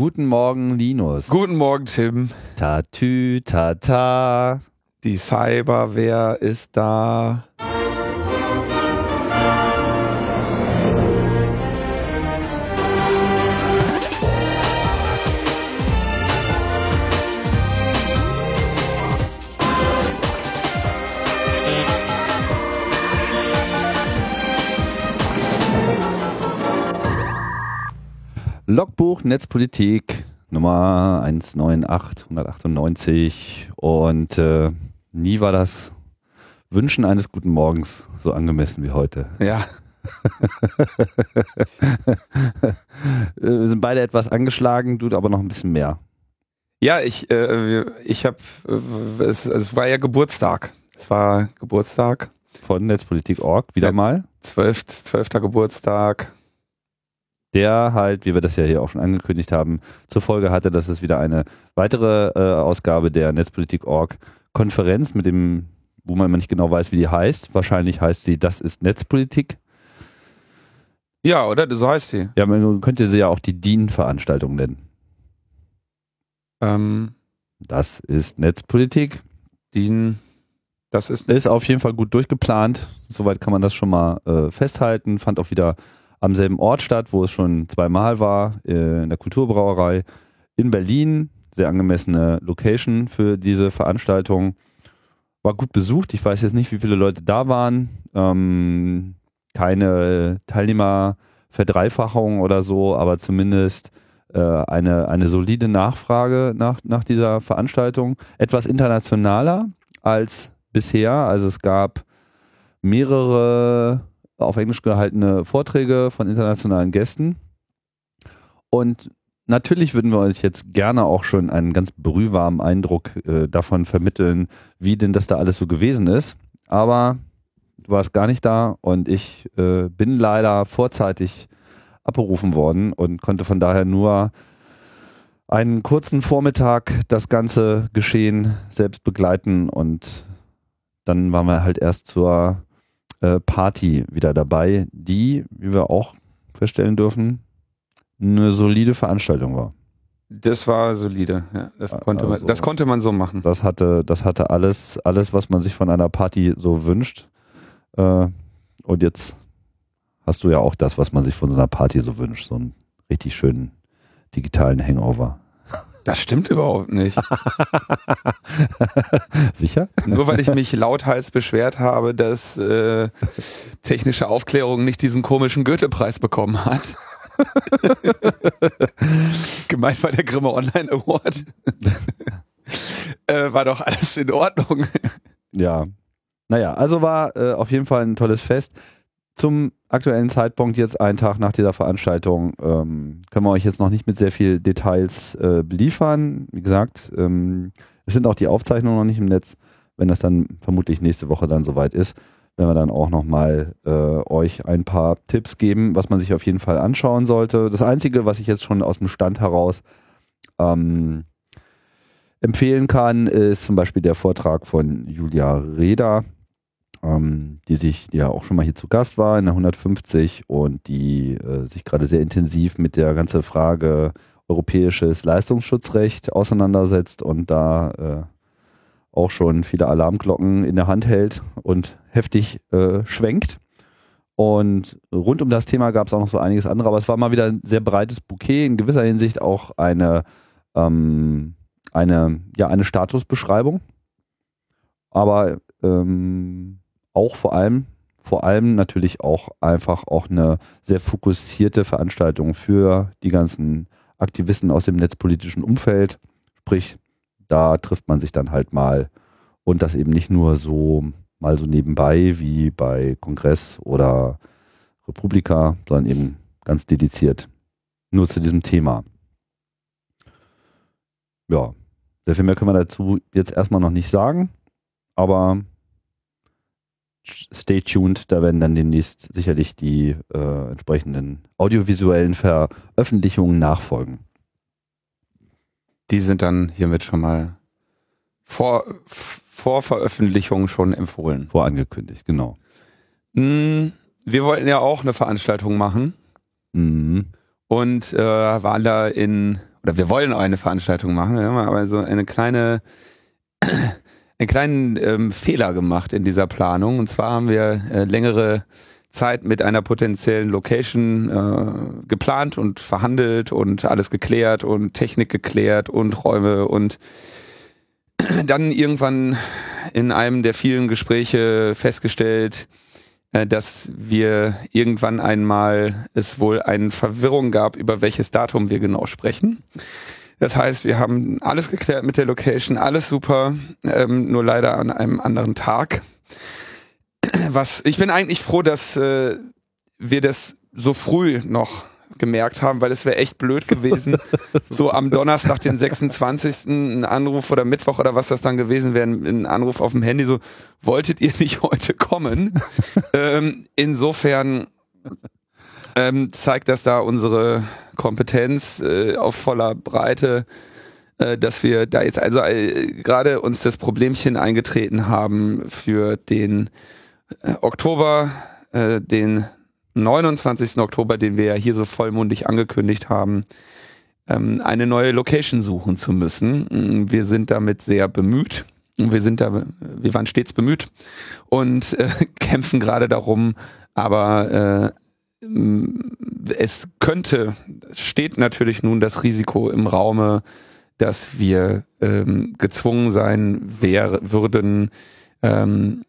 Guten Morgen, Linus. Guten Morgen, Tim. Tatü, tata. Die Cyberwehr ist da. Logbuch Netzpolitik Nummer 198 198 und äh, nie war das Wünschen eines guten Morgens so angemessen wie heute. Ja. Wir sind beide etwas angeschlagen, du aber noch ein bisschen mehr. Ja, ich, äh, ich habe, äh, es, es war ja Geburtstag. Es war Geburtstag. Von Netzpolitik.org, wieder mal. 12. 12. Geburtstag. Der halt, wie wir das ja hier auch schon angekündigt haben, zur Folge hatte, dass es wieder eine weitere äh, Ausgabe der Netzpolitik.org Konferenz mit dem, wo man immer nicht genau weiß, wie die heißt. Wahrscheinlich heißt sie Das ist Netzpolitik. Ja, oder? So heißt sie. Ja, man könnte sie ja auch die DIN-Veranstaltung nennen. Ähm, Das ist Netzpolitik. die, das ist Ist auf jeden Fall gut durchgeplant. Soweit kann man das schon mal äh, festhalten. Fand auch wieder am selben Ort statt, wo es schon zweimal war, äh, in der Kulturbrauerei in Berlin. Sehr angemessene Location für diese Veranstaltung. War gut besucht. Ich weiß jetzt nicht, wie viele Leute da waren. Ähm, keine Teilnehmerverdreifachung oder so, aber zumindest äh, eine, eine solide Nachfrage nach, nach dieser Veranstaltung. Etwas internationaler als bisher. Also es gab mehrere auf Englisch gehaltene Vorträge von internationalen Gästen. Und natürlich würden wir euch jetzt gerne auch schon einen ganz brühwarmen Eindruck äh, davon vermitteln, wie denn das da alles so gewesen ist. Aber du warst gar nicht da und ich äh, bin leider vorzeitig abberufen worden und konnte von daher nur einen kurzen Vormittag das ganze Geschehen selbst begleiten und dann waren wir halt erst zur äh, Party wieder dabei, die, wie wir auch feststellen dürfen, eine solide Veranstaltung war. Das war solide. Ja, das, konnte Also- man, das konnte man so machen. Das hatte, das hatte alles, alles, was man sich von einer Party so wünscht. Äh, und jetzt hast du ja auch das, was man sich von so einer Party so wünscht, so einen richtig schönen digitalen Hangover. Das stimmt überhaupt nicht. Sicher? Nur weil ich mich lauthals beschwert habe, dass äh, technische Aufklärung nicht diesen komischen Goethe-Preis bekommen hat. Gemeint war der Grimme Online Award. äh, war doch alles in Ordnung. Ja. Naja, also war äh, auf jeden Fall ein tolles Fest. Zum aktuellen Zeitpunkt, jetzt einen Tag nach dieser Veranstaltung, ähm, können wir euch jetzt noch nicht mit sehr viel Details äh, beliefern. Wie gesagt, ähm, es sind auch die Aufzeichnungen noch nicht im Netz. Wenn das dann vermutlich nächste Woche dann soweit ist, werden wir dann auch nochmal äh, euch ein paar Tipps geben, was man sich auf jeden Fall anschauen sollte. Das Einzige, was ich jetzt schon aus dem Stand heraus ähm, empfehlen kann, ist zum Beispiel der Vortrag von Julia Reda, ähm, die sich, ja auch schon mal hier zu Gast war in der 150 und die äh, sich gerade sehr intensiv mit der ganzen Frage europäisches Leistungsschutzrecht auseinandersetzt und da äh, auch schon viele Alarmglocken in der Hand hält und heftig äh, schwenkt. Und rund um das Thema gab es auch noch so einiges andere, aber es war mal wieder ein sehr breites Bouquet, in gewisser Hinsicht auch eine, ähm, eine, ja, eine Statusbeschreibung. Aber ähm, auch vor allem, vor allem natürlich auch einfach auch eine sehr fokussierte Veranstaltung für die ganzen Aktivisten aus dem netzpolitischen Umfeld. Sprich, da trifft man sich dann halt mal und das eben nicht nur so mal so nebenbei wie bei Kongress oder Republika, sondern eben ganz dediziert nur zu diesem Thema. Ja, sehr viel mehr können wir dazu jetzt erstmal noch nicht sagen, aber stay tuned, da werden dann demnächst sicherlich die äh, entsprechenden audiovisuellen Veröffentlichungen nachfolgen. Die sind dann hiermit schon mal vor, vor Veröffentlichung schon empfohlen. Vorangekündigt, genau. Mm, Wir wollten ja auch eine Veranstaltung machen Mhm. und äh, waren da in oder wir wollen auch eine Veranstaltung machen, wir haben aber so eine kleine, einen kleinen ähm, Fehler gemacht in dieser Planung. Und zwar haben wir äh, längere Zeit mit einer potenziellen Location äh, geplant und verhandelt und alles geklärt und Technik geklärt und Räume und dann irgendwann in einem der vielen Gespräche festgestellt, äh, dass wir irgendwann einmal es wohl eine Verwirrung gab, über welches Datum wir genau sprechen. Das heißt, wir haben alles geklärt mit der Location, alles super, ähm, nur leider an einem anderen Tag. Was ich bin eigentlich froh, dass äh, wir das so früh noch gemerkt haben, weil es wäre echt blöd gewesen, so am Donnerstag, den 26. ein Anruf oder Mittwoch oder was das dann gewesen wäre, ein Anruf auf dem Handy, so, wolltet ihr nicht heute kommen? ähm, insofern ähm, zeigt das da unsere Kompetenz äh, auf voller Breite, äh, dass wir da jetzt also äh, gerade uns das Problemchen eingetreten haben für den äh, Oktober, äh, den 29. Oktober, den wir ja hier so vollmundig angekündigt haben, ähm, eine neue Location suchen zu müssen. Wir sind damit sehr bemüht. Wir sind da, wir waren stets bemüht und äh, kämpfen gerade darum, aber äh, es könnte, steht natürlich nun das Risiko im Raume, dass wir ähm, gezwungen sein wär, würden, ähm,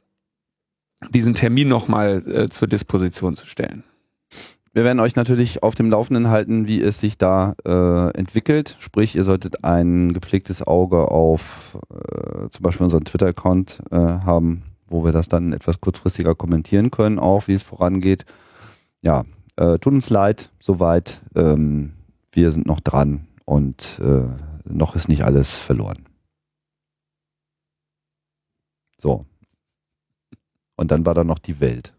diesen Termin nochmal äh, zur Disposition zu stellen. Wir werden euch natürlich auf dem Laufenden halten, wie es sich da äh, entwickelt. Sprich, ihr solltet ein gepflegtes Auge auf äh, zum Beispiel unseren Twitter-Account äh, haben, wo wir das dann etwas kurzfristiger kommentieren können, auch wie es vorangeht. Ja, äh, tut uns leid, soweit. Ähm, wir sind noch dran und äh, noch ist nicht alles verloren. So, und dann war da noch die Welt.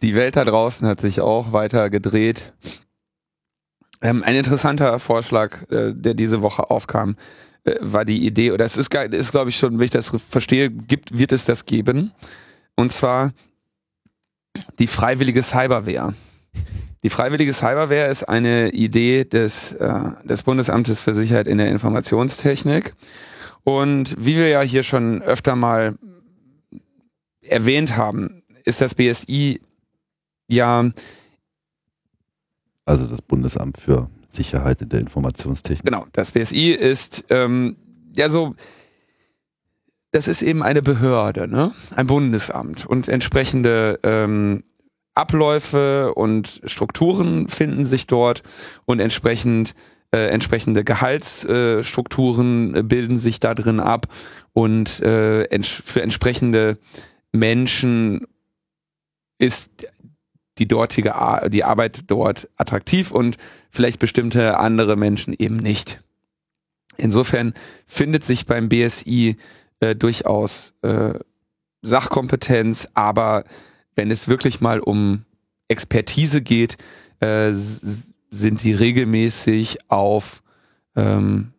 Die Welt da draußen hat sich auch weiter gedreht. Ähm, ein interessanter Vorschlag, äh, der diese Woche aufkam, äh, war die Idee, oder es ist, ist glaube ich schon, wenn ich das verstehe, gibt, wird es das geben. Und zwar die freiwillige Cyberwehr. Die freiwillige Cyberwehr ist eine Idee des, äh, des Bundesamtes für Sicherheit in der Informationstechnik. Und wie wir ja hier schon öfter mal erwähnt haben, ist das BSI ja. Also das Bundesamt für Sicherheit in der Informationstechnik. Genau, das BSI ist ähm, ja so, das ist eben eine Behörde, ne? Ein Bundesamt und entsprechende ähm, Abläufe und Strukturen finden sich dort und entsprechend äh, entsprechende Gehaltsstrukturen äh, bilden sich da drin ab und äh, ents für entsprechende Menschen ist die dortige Ar die Arbeit dort attraktiv und vielleicht bestimmte andere Menschen eben nicht. Insofern findet sich beim BSI äh, durchaus äh, Sachkompetenz, aber wenn es wirklich mal um Expertise geht, äh, sind die regelmäßig auf ähm,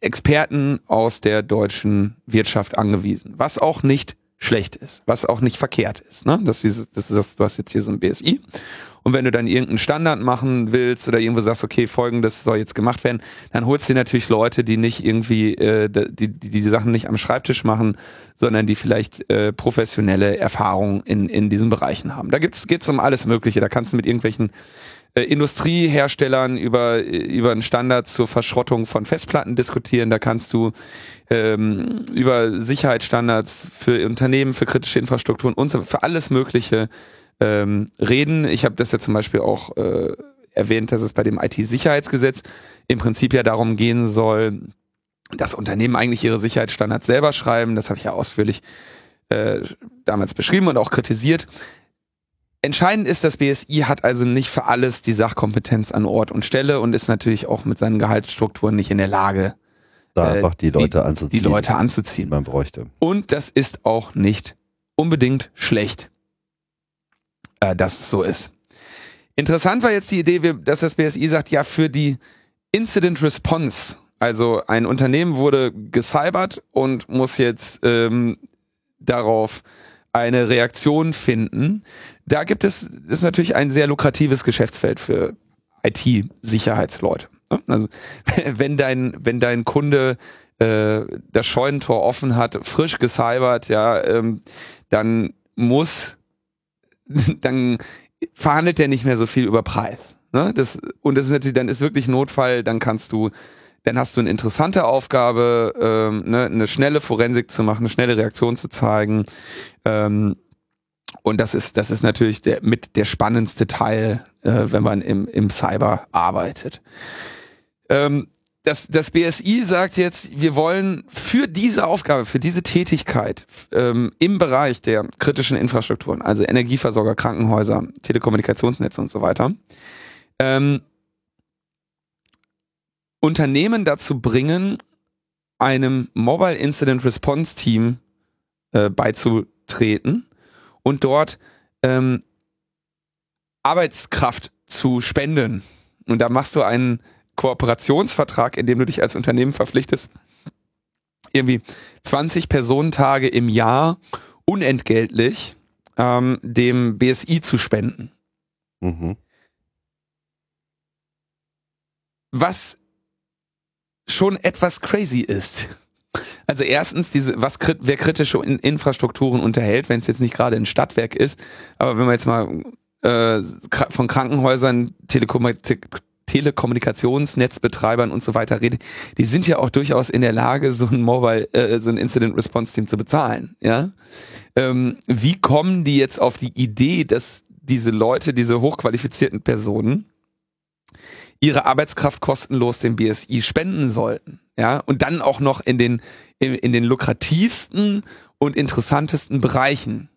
Experten aus der deutschen Wirtschaft angewiesen, was auch nicht schlecht ist, was auch nicht verkehrt ist. Ne? Das, ist, das ist das, du hast jetzt hier so ein BSI. Und wenn du dann irgendeinen Standard machen willst oder irgendwo sagst, okay, folgendes soll jetzt gemacht werden, dann holst du dir natürlich Leute, die nicht irgendwie, äh, die, die die Sachen nicht am Schreibtisch machen, sondern die vielleicht äh, professionelle Erfahrung in, in diesen Bereichen haben. Da gibt's geht's um alles Mögliche. Da kannst du mit irgendwelchen äh, Industrieherstellern über, über einen Standard zur Verschrottung von Festplatten diskutieren. Da kannst du ähm, über Sicherheitsstandards für Unternehmen, für kritische Infrastrukturen und so für alles Mögliche ähm, reden. Ich habe das ja zum Beispiel auch äh, erwähnt, dass es bei dem IT-Sicherheitsgesetz im Prinzip ja darum gehen soll, dass Unternehmen eigentlich ihre Sicherheitsstandards selber schreiben. Das habe ich ja ausführlich äh, damals beschrieben und auch kritisiert. Entscheidend ist, das BSI hat also nicht für alles die Sachkompetenz an Ort und Stelle und ist natürlich auch mit seinen Gehaltsstrukturen nicht in der Lage, da äh, einfach die Leute die, anzuziehen. Die Leute anzuziehen. Man bräuchte. Und das ist auch nicht unbedingt schlecht, äh, dass es so ist. Interessant war jetzt die Idee, dass das BSI sagt, ja, für die Incident Response, also ein Unternehmen wurde gecybert und muss jetzt ähm, darauf eine Reaktion finden. Da gibt es, ist natürlich ein sehr lukratives Geschäftsfeld für IT-Sicherheitsleute. Ne? Also wenn dein, wenn dein Kunde äh, das Scheunentor offen hat, frisch gecybert, ja, ähm, dann muss, dann verhandelt er nicht mehr so viel über Preis. Ne? Das, und das ist natürlich, dann ist wirklich Notfall, dann kannst du, dann hast du eine interessante Aufgabe, ähm, ne, eine schnelle Forensik zu machen, eine schnelle Reaktion zu zeigen. Ähm, und das ist, das ist natürlich der, mit der spannendste Teil, äh, wenn man im, im Cyber arbeitet. Ähm, das, das BSI sagt jetzt, wir wollen für diese Aufgabe, für diese Tätigkeit ähm, im Bereich der kritischen Infrastrukturen, also Energieversorger, Krankenhäuser, Telekommunikationsnetze und so weiter, ähm, Unternehmen dazu bringen, einem Mobile Incident Response Team äh, beizutreten und dort ähm, Arbeitskraft zu spenden. Und da machst du einen Kooperationsvertrag, in dem du dich als Unternehmen verpflichtest, irgendwie 20 Personentage im Jahr unentgeltlich ähm, dem BSI zu spenden. Mhm. Was schon etwas crazy ist. Also erstens, diese, was wer kritische Infrastrukturen unterhält, wenn es jetzt nicht gerade ein Stadtwerk ist, aber wenn man jetzt mal äh, von Krankenhäusern, Telekom Telekommunikationsnetzbetreibern und so weiter redet, die sind ja auch durchaus in der Lage, so ein Mobile, äh, so ein Incident Response Team zu bezahlen. Ja, ähm, wie kommen die jetzt auf die Idee, dass diese Leute, diese hochqualifizierten Personen ihre Arbeitskraft kostenlos dem BSI spenden sollten? Ja, und dann auch noch in den in, in den lukrativsten und interessantesten Bereichen.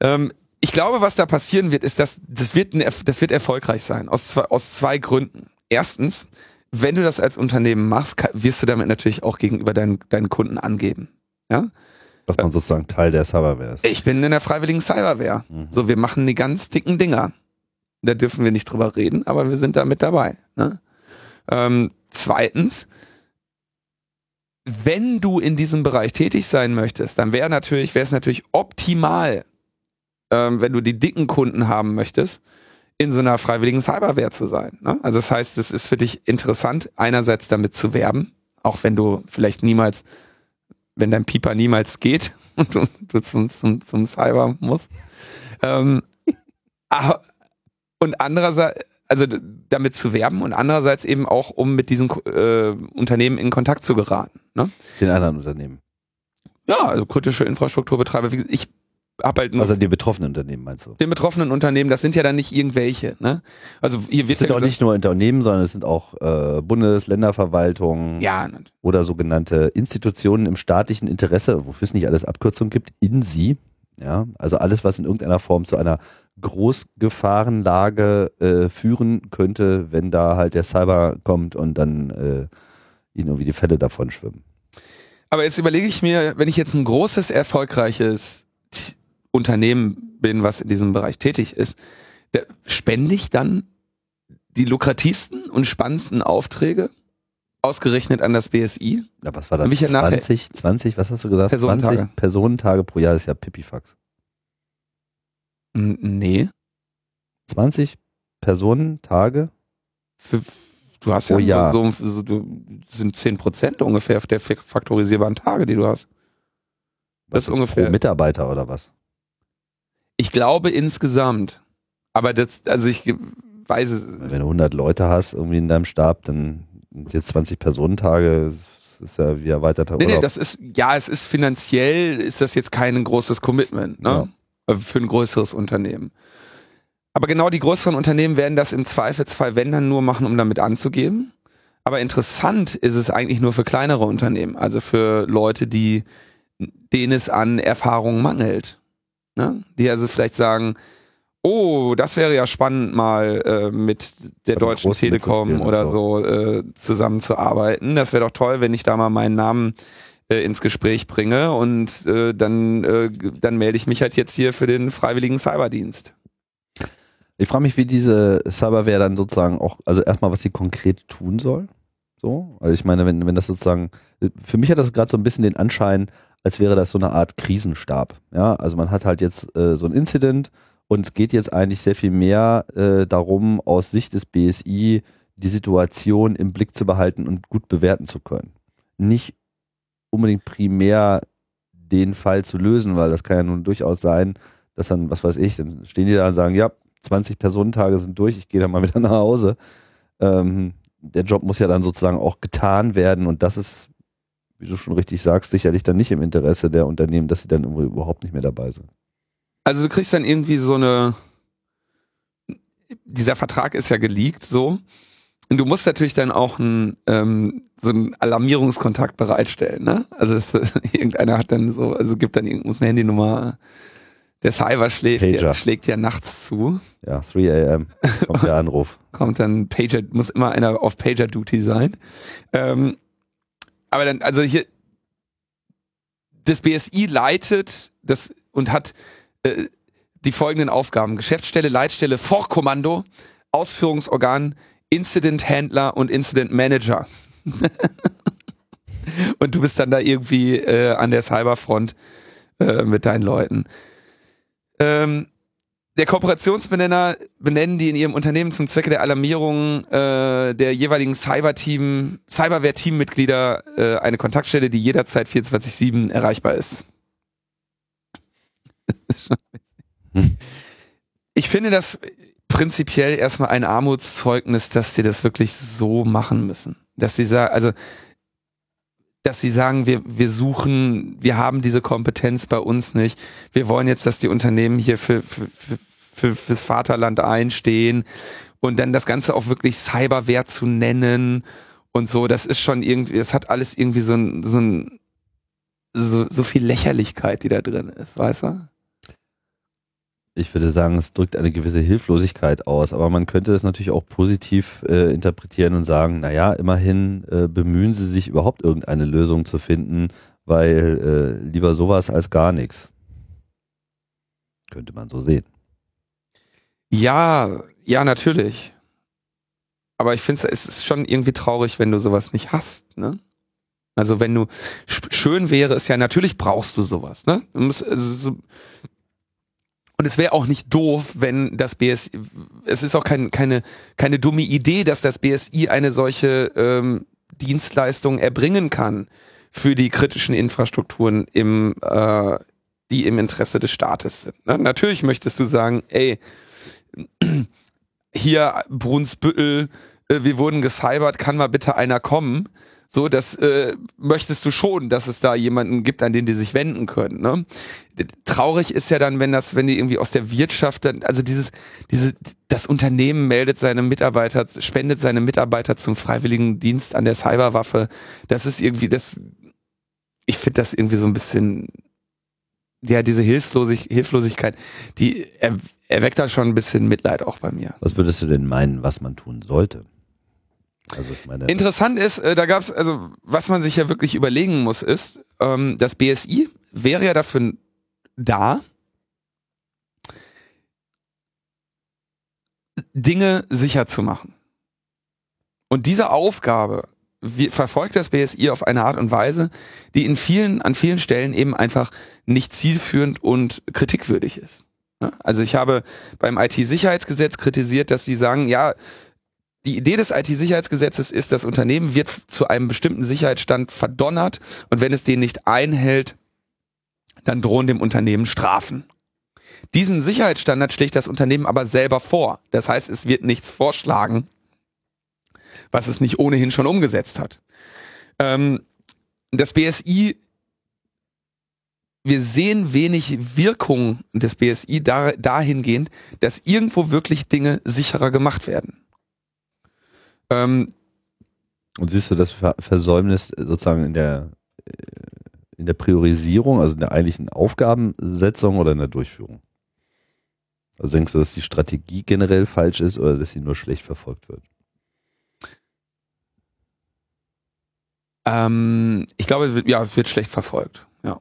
Ähm, ich glaube, was da passieren wird, ist, dass das wird, ein, das wird erfolgreich sein. Aus zwei, aus zwei Gründen. Erstens, wenn du das als Unternehmen machst, wirst du damit natürlich auch gegenüber deinen, deinen Kunden angeben. Ja? Dass man sozusagen Teil der Cyberware ist. Ich bin in der freiwilligen Cyberware. Mhm. So, wir machen die ganz dicken Dinger. Da dürfen wir nicht drüber reden, aber wir sind da mit dabei. Ne? Ähm, zweitens, wenn du in diesem Bereich tätig sein möchtest, dann wäre natürlich, wäre es natürlich optimal, ähm, wenn du die dicken Kunden haben möchtest, in so einer freiwilligen Cyberware zu sein. Ne? Also das heißt, es ist für dich interessant, einerseits damit zu werben, auch wenn du vielleicht niemals, wenn dein Pieper niemals geht und du, du zum, zum, zum Cyber musst. Ähm, und andererseits, also damit zu werben und andererseits eben auch, um mit diesen äh, Unternehmen in Kontakt zu geraten. Ne? Den anderen Unternehmen. Ja, also kritische Infrastrukturbetreiber. Ich hab halt also die betroffenen Unternehmen meinst du? Den betroffenen Unternehmen, das sind ja dann nicht irgendwelche. Ne? Also hier wird es sind ja auch nicht nur Unternehmen, sondern es sind auch äh, Bundes-, Länderverwaltungen ja, oder sogenannte Institutionen im staatlichen Interesse, wofür es nicht alles Abkürzungen gibt, in sie. Ja, also alles, was in irgendeiner Form zu einer Großgefahrenlage äh, führen könnte, wenn da halt der Cyber kommt und dann äh, ihnen irgendwie die Fälle davon schwimmen. Aber jetzt überlege ich mir, wenn ich jetzt ein großes, erfolgreiches Unternehmen bin, was in diesem Bereich tätig ist, spende ich dann die lukrativsten und spannendsten Aufträge ausgerechnet an das BSI? Ja, was war das? 20, 20, was hast du gesagt? Personentage. 20 Personentage pro Jahr, das ist ja Pipifax. Nee. 20 Personentage? Für, du hast ja Jahr. so, so du, sind 10 Prozent ungefähr der faktorisierbaren Tage, die du hast. Das ist ungefähr. Pro Mitarbeiter oder was? Ich glaube insgesamt. Aber das, also ich weiß es. Wenn du 100 Leute hast irgendwie in deinem Stab, dann jetzt 20 Personentage, ist ja wie erweiterter nee, Nee, das ist, ja, es ist finanziell, ist das jetzt kein großes Commitment, ne? Ja. Äh, für ein größeres Unternehmen. Aber genau die größeren Unternehmen werden das im Zweifelsfall, wenn dann nur machen, um damit anzugeben. Aber interessant ist es eigentlich nur für kleinere Unternehmen, also für Leute, die, denen es an Erfahrung mangelt. Ne? Die also vielleicht sagen, oh, das wäre ja spannend, mal äh, mit der Aber Deutschen Telekom oder so, so äh, zusammenzuarbeiten. Das wäre doch toll, wenn ich da mal meinen Namen äh, ins Gespräch bringe und äh, dann, äh, dann melde ich mich halt jetzt hier für den freiwilligen Cyberdienst. Ich frage mich, wie diese Cyberware dann sozusagen auch, also erstmal, was sie konkret tun soll. So, also ich meine, wenn, wenn das sozusagen, für mich hat das gerade so ein bisschen den Anschein, als wäre das so eine Art Krisenstab. Ja, also man hat halt jetzt äh, so ein Incident und es geht jetzt eigentlich sehr viel mehr äh, darum, aus Sicht des BSI die Situation im Blick zu behalten und gut bewerten zu können. Nicht unbedingt primär den Fall zu lösen, weil das kann ja nun durchaus sein, dass dann, was weiß ich, dann stehen die da und sagen, ja, 20 Personentage sind durch, ich gehe dann mal wieder nach Hause. Ähm, der Job muss ja dann sozusagen auch getan werden und das ist, wie du schon richtig sagst, sicherlich dann nicht im Interesse der Unternehmen, dass sie dann überhaupt nicht mehr dabei sind. Also du kriegst dann irgendwie so eine, dieser Vertrag ist ja geleakt so. Und du musst natürlich dann auch ein, ähm, so einen Alarmierungskontakt bereitstellen, ne? Also es, irgendeiner hat dann so, also gibt dann irgendwo eine Handynummer. Der Cyber schläft ja, schlägt ja nachts zu. Ja, 3 am kommt der Anruf. kommt dann Pager, muss immer einer auf Pager-Duty sein. Ähm, aber dann, also hier, das BSI leitet das und hat äh, die folgenden Aufgaben. Geschäftsstelle, Leitstelle, Vorkommando, Ausführungsorgan, Incident Handler und Incident Manager. und du bist dann da irgendwie äh, an der Cyberfront äh, mit deinen Leuten. Ähm, der Kooperationsbenenner benennen die in ihrem Unternehmen zum Zwecke der Alarmierung äh, der jeweiligen Cyber-Team, Cyberwehr-Teammitglieder äh, eine Kontaktstelle, die jederzeit 24-7 erreichbar ist. ich finde das prinzipiell erstmal ein Armutszeugnis, dass sie das wirklich so machen müssen. Dass sie sagen, also dass sie sagen, wir, wir suchen, wir haben diese Kompetenz bei uns nicht. Wir wollen jetzt, dass die Unternehmen hier für, für, für, fürs Vaterland einstehen und dann das Ganze auch wirklich Cyberwert zu nennen und so, das ist schon irgendwie, es hat alles irgendwie so ein, so ein, so, so viel Lächerlichkeit, die da drin ist, weißt du? Ich würde sagen, es drückt eine gewisse Hilflosigkeit aus, aber man könnte es natürlich auch positiv äh, interpretieren und sagen, naja, immerhin äh, bemühen sie sich überhaupt irgendeine Lösung zu finden, weil äh, lieber sowas als gar nichts. Könnte man so sehen. Ja, ja, natürlich. Aber ich finde es ist schon irgendwie traurig, wenn du sowas nicht hast, ne? Also wenn du schön wäre es ja natürlich brauchst du sowas, ne? Du musst, also so, und es wäre auch nicht doof, wenn das BSI, es ist auch kein, keine, keine dumme Idee, dass das BSI eine solche ähm, Dienstleistung erbringen kann für die kritischen Infrastrukturen im, äh, die im Interesse des Staates sind. Ne? Natürlich möchtest du sagen, ey, hier Brunsbüttel, äh, wir wurden gecybert, kann mal bitte einer kommen? So, das äh, möchtest du schon, dass es da jemanden gibt, an den die sich wenden können. Ne? Traurig ist ja dann, wenn das, wenn die irgendwie aus der Wirtschaft, dann, also dieses, diese, das Unternehmen meldet seine Mitarbeiter, spendet seine Mitarbeiter zum freiwilligen Dienst an der Cyberwaffe. Das ist irgendwie, das, ich finde das irgendwie so ein bisschen, ja, diese Hilflosig Hilflosigkeit, die er, erweckt da schon ein bisschen Mitleid auch bei mir. Was würdest du denn meinen, was man tun sollte? Also ich meine, Interessant ist, äh, da gab es, also was man sich ja wirklich überlegen muss, ist, ähm, das BSI wäre ja dafür da, Dinge sicher zu machen. Und diese Aufgabe wie, verfolgt das BSI auf eine Art und Weise, die in vielen, an vielen Stellen eben einfach nicht zielführend und kritikwürdig ist. Also ich habe beim IT-Sicherheitsgesetz kritisiert, dass sie sagen, ja, die Idee des IT-Sicherheitsgesetzes ist, das Unternehmen wird zu einem bestimmten Sicherheitsstand verdonnert und wenn es den nicht einhält, dann drohen dem Unternehmen Strafen. Diesen Sicherheitsstandard schlägt das Unternehmen aber selber vor. Das heißt, es wird nichts vorschlagen, was es nicht ohnehin schon umgesetzt hat. Ähm, das BSI, wir sehen wenig Wirkung des BSI dahingehend, dass irgendwo wirklich Dinge sicherer gemacht werden. Ähm, und siehst du das Versäumnis sozusagen in der, äh, in der Priorisierung, also in der eigentlichen Aufgabensetzung oder in der Durchführung? Also denkst du, dass die Strategie generell falsch ist oder dass sie nur schlecht verfolgt wird? Ähm, ich glaube, ja, wird schlecht verfolgt, ja.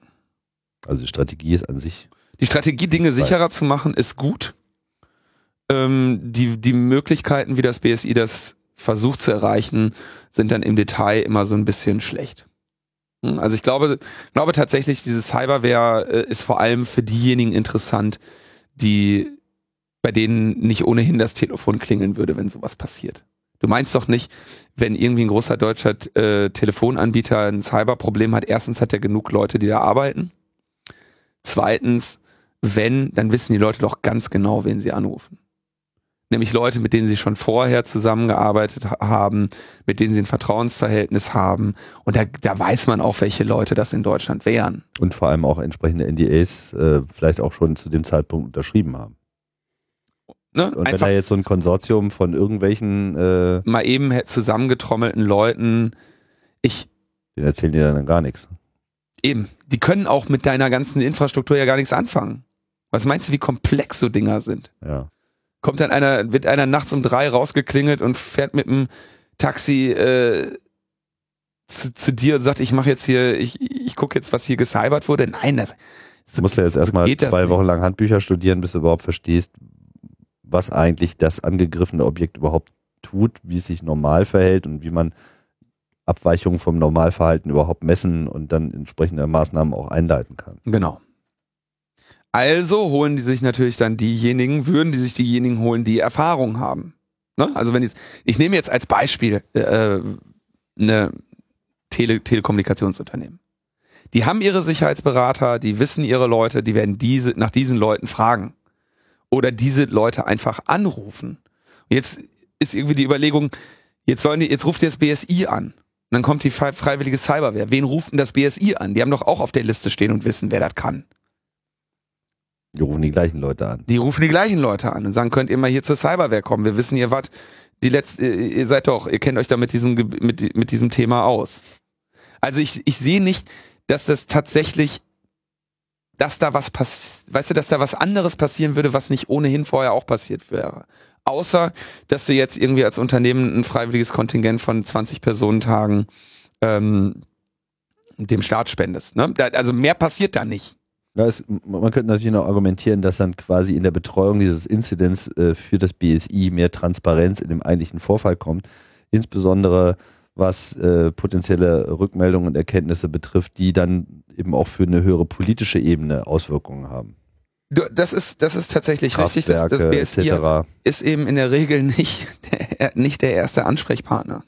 Also die Strategie ist an sich. Die Strategie, Dinge sicherer zu machen, ist gut. Ähm, die, die Möglichkeiten, wie das BSI das versucht zu erreichen, sind dann im Detail immer so ein bisschen schlecht. Hm, also ich glaube, glaube tatsächlich, diese Cyberware äh, ist vor allem für diejenigen interessant, die bei denen nicht ohnehin das Telefon klingeln würde, wenn sowas passiert. Du meinst doch nicht, wenn irgendwie ein großer deutscher äh, Telefonanbieter ein Cyberproblem hat, erstens hat er genug Leute, die da arbeiten. Zweitens, wenn, dann wissen die Leute doch ganz genau, wen sie anrufen. Nämlich Leute, mit denen sie schon vorher zusammengearbeitet haben, mit denen sie ein Vertrauensverhältnis haben. Und da, da weiß man auch, welche Leute das in Deutschland wären. Und vor allem auch entsprechende NDAs äh, vielleicht auch schon zu dem Zeitpunkt unterschrieben haben. Ne? Und wenn da jetzt so ein Konsortium von irgendwelchen äh, mal eben zusammengetrommelten Leuten, ich. Den erzählen dir dann gar nichts. Eben. Die können auch mit deiner ganzen Infrastruktur ja gar nichts anfangen. Was meinst du, wie komplex so Dinger sind? Ja. Kommt dann einer, wird einer nachts um drei rausgeklingelt und fährt mit dem Taxi äh, zu, zu dir und sagt, ich mache jetzt hier, ich, ich gucke jetzt, was hier gecybert wurde. Nein, das, Du musst ja jetzt erstmal zwei Wochen lang Handbücher studieren, bis du überhaupt verstehst, was eigentlich das angegriffene Objekt überhaupt tut, wie es sich normal verhält und wie man Abweichungen vom Normalverhalten überhaupt messen und dann entsprechende Maßnahmen auch einleiten kann. Genau. Also holen die sich natürlich dann diejenigen, würden die sich diejenigen holen, die Erfahrung haben. Ne? Also wenn jetzt, ich nehme jetzt als Beispiel äh, eine Tele Telekommunikationsunternehmen. Die haben ihre Sicherheitsberater, die wissen ihre Leute, die werden diese nach diesen Leuten fragen oder diese Leute einfach anrufen. Jetzt ist irgendwie die Überlegung, jetzt sollen die, jetzt ruft ihr das BSI an. Und dann kommt die freiwillige Cyberwehr. Wen ruft denn das BSI an? Die haben doch auch auf der Liste stehen und wissen, wer das kann. Die rufen die gleichen Leute an. Die rufen die gleichen Leute an und sagen, könnt ihr mal hier zur Cyberwehr kommen? Wir wissen, ihr wart die letzte, ihr seid doch, ihr kennt euch da mit diesem, mit, mit diesem Thema aus. Also ich, ich sehe nicht, dass das tatsächlich dass da was passiert, weißt du, dass da was anderes passieren würde, was nicht ohnehin vorher auch passiert wäre. Außer, dass du jetzt irgendwie als Unternehmen ein freiwilliges Kontingent von 20 Personentagen ähm, dem Staat spendest. Ne? Also mehr passiert da nicht. Ja, es, man könnte natürlich noch argumentieren, dass dann quasi in der Betreuung dieses Incidents äh, für das BSI mehr Transparenz in dem eigentlichen Vorfall kommt. Insbesondere was äh, potenzielle Rückmeldungen und Erkenntnisse betrifft, die dann eben auch für eine höhere politische Ebene Auswirkungen haben. Das ist, das ist tatsächlich richtig. Das, das BSI ist eben in der Regel nicht der, nicht der erste Ansprechpartner,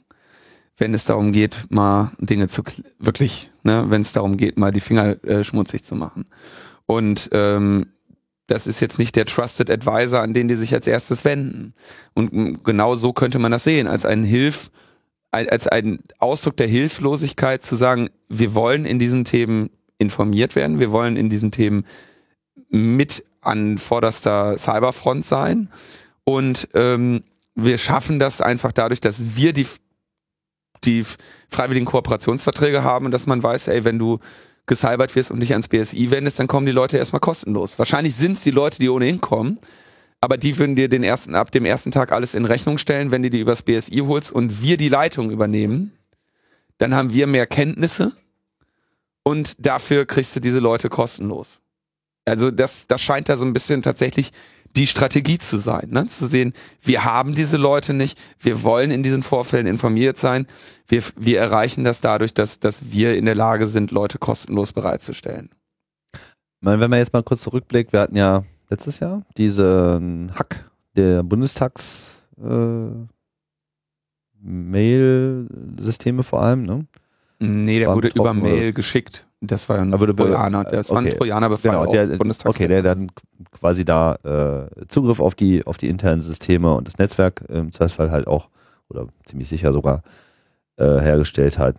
wenn es darum geht, mal Dinge zu wirklich, ne, wenn es darum geht, mal die Finger äh, schmutzig zu machen. Und ähm, das ist jetzt nicht der Trusted Advisor, an den die sich als erstes wenden. Und genau so könnte man das sehen, als einen Hilf, als ein Ausdruck der Hilflosigkeit zu sagen, wir wollen in diesen Themen informiert werden. Wir wollen in diesen Themen mit an vorderster Cyberfront sein. Und ähm, wir schaffen das einfach dadurch, dass wir die, die freiwilligen Kooperationsverträge haben dass man weiß, ey, wenn du gecybert wirst und dich ans BSI wendest, dann kommen die Leute erstmal kostenlos. Wahrscheinlich sind es die Leute, die ohnehin kommen, aber die würden dir den ersten, ab dem ersten Tag alles in Rechnung stellen, wenn du die übers BSI holst und wir die Leitung übernehmen. Dann haben wir mehr Kenntnisse und dafür kriegst du diese Leute kostenlos. Also das, das scheint da so ein bisschen tatsächlich die Strategie zu sein, ne? zu sehen, wir haben diese Leute nicht, wir wollen in diesen Vorfällen informiert sein, wir, wir erreichen das dadurch, dass, dass wir in der Lage sind, Leute kostenlos bereitzustellen. Wenn man jetzt mal kurz zurückblickt, wir hatten ja letztes Jahr diesen Hack der Bundestags äh, Mail-Systeme vor allem, ne? Nee, der wurde über Mail geschickt. Das war ein Trojaner. Das war ein Trojanerbefall genau, der, auf Okay, der dann quasi da äh, Zugriff auf die, auf die internen Systeme und das Netzwerk im Zweifelsfall halt auch, oder ziemlich sicher sogar, äh, hergestellt hat.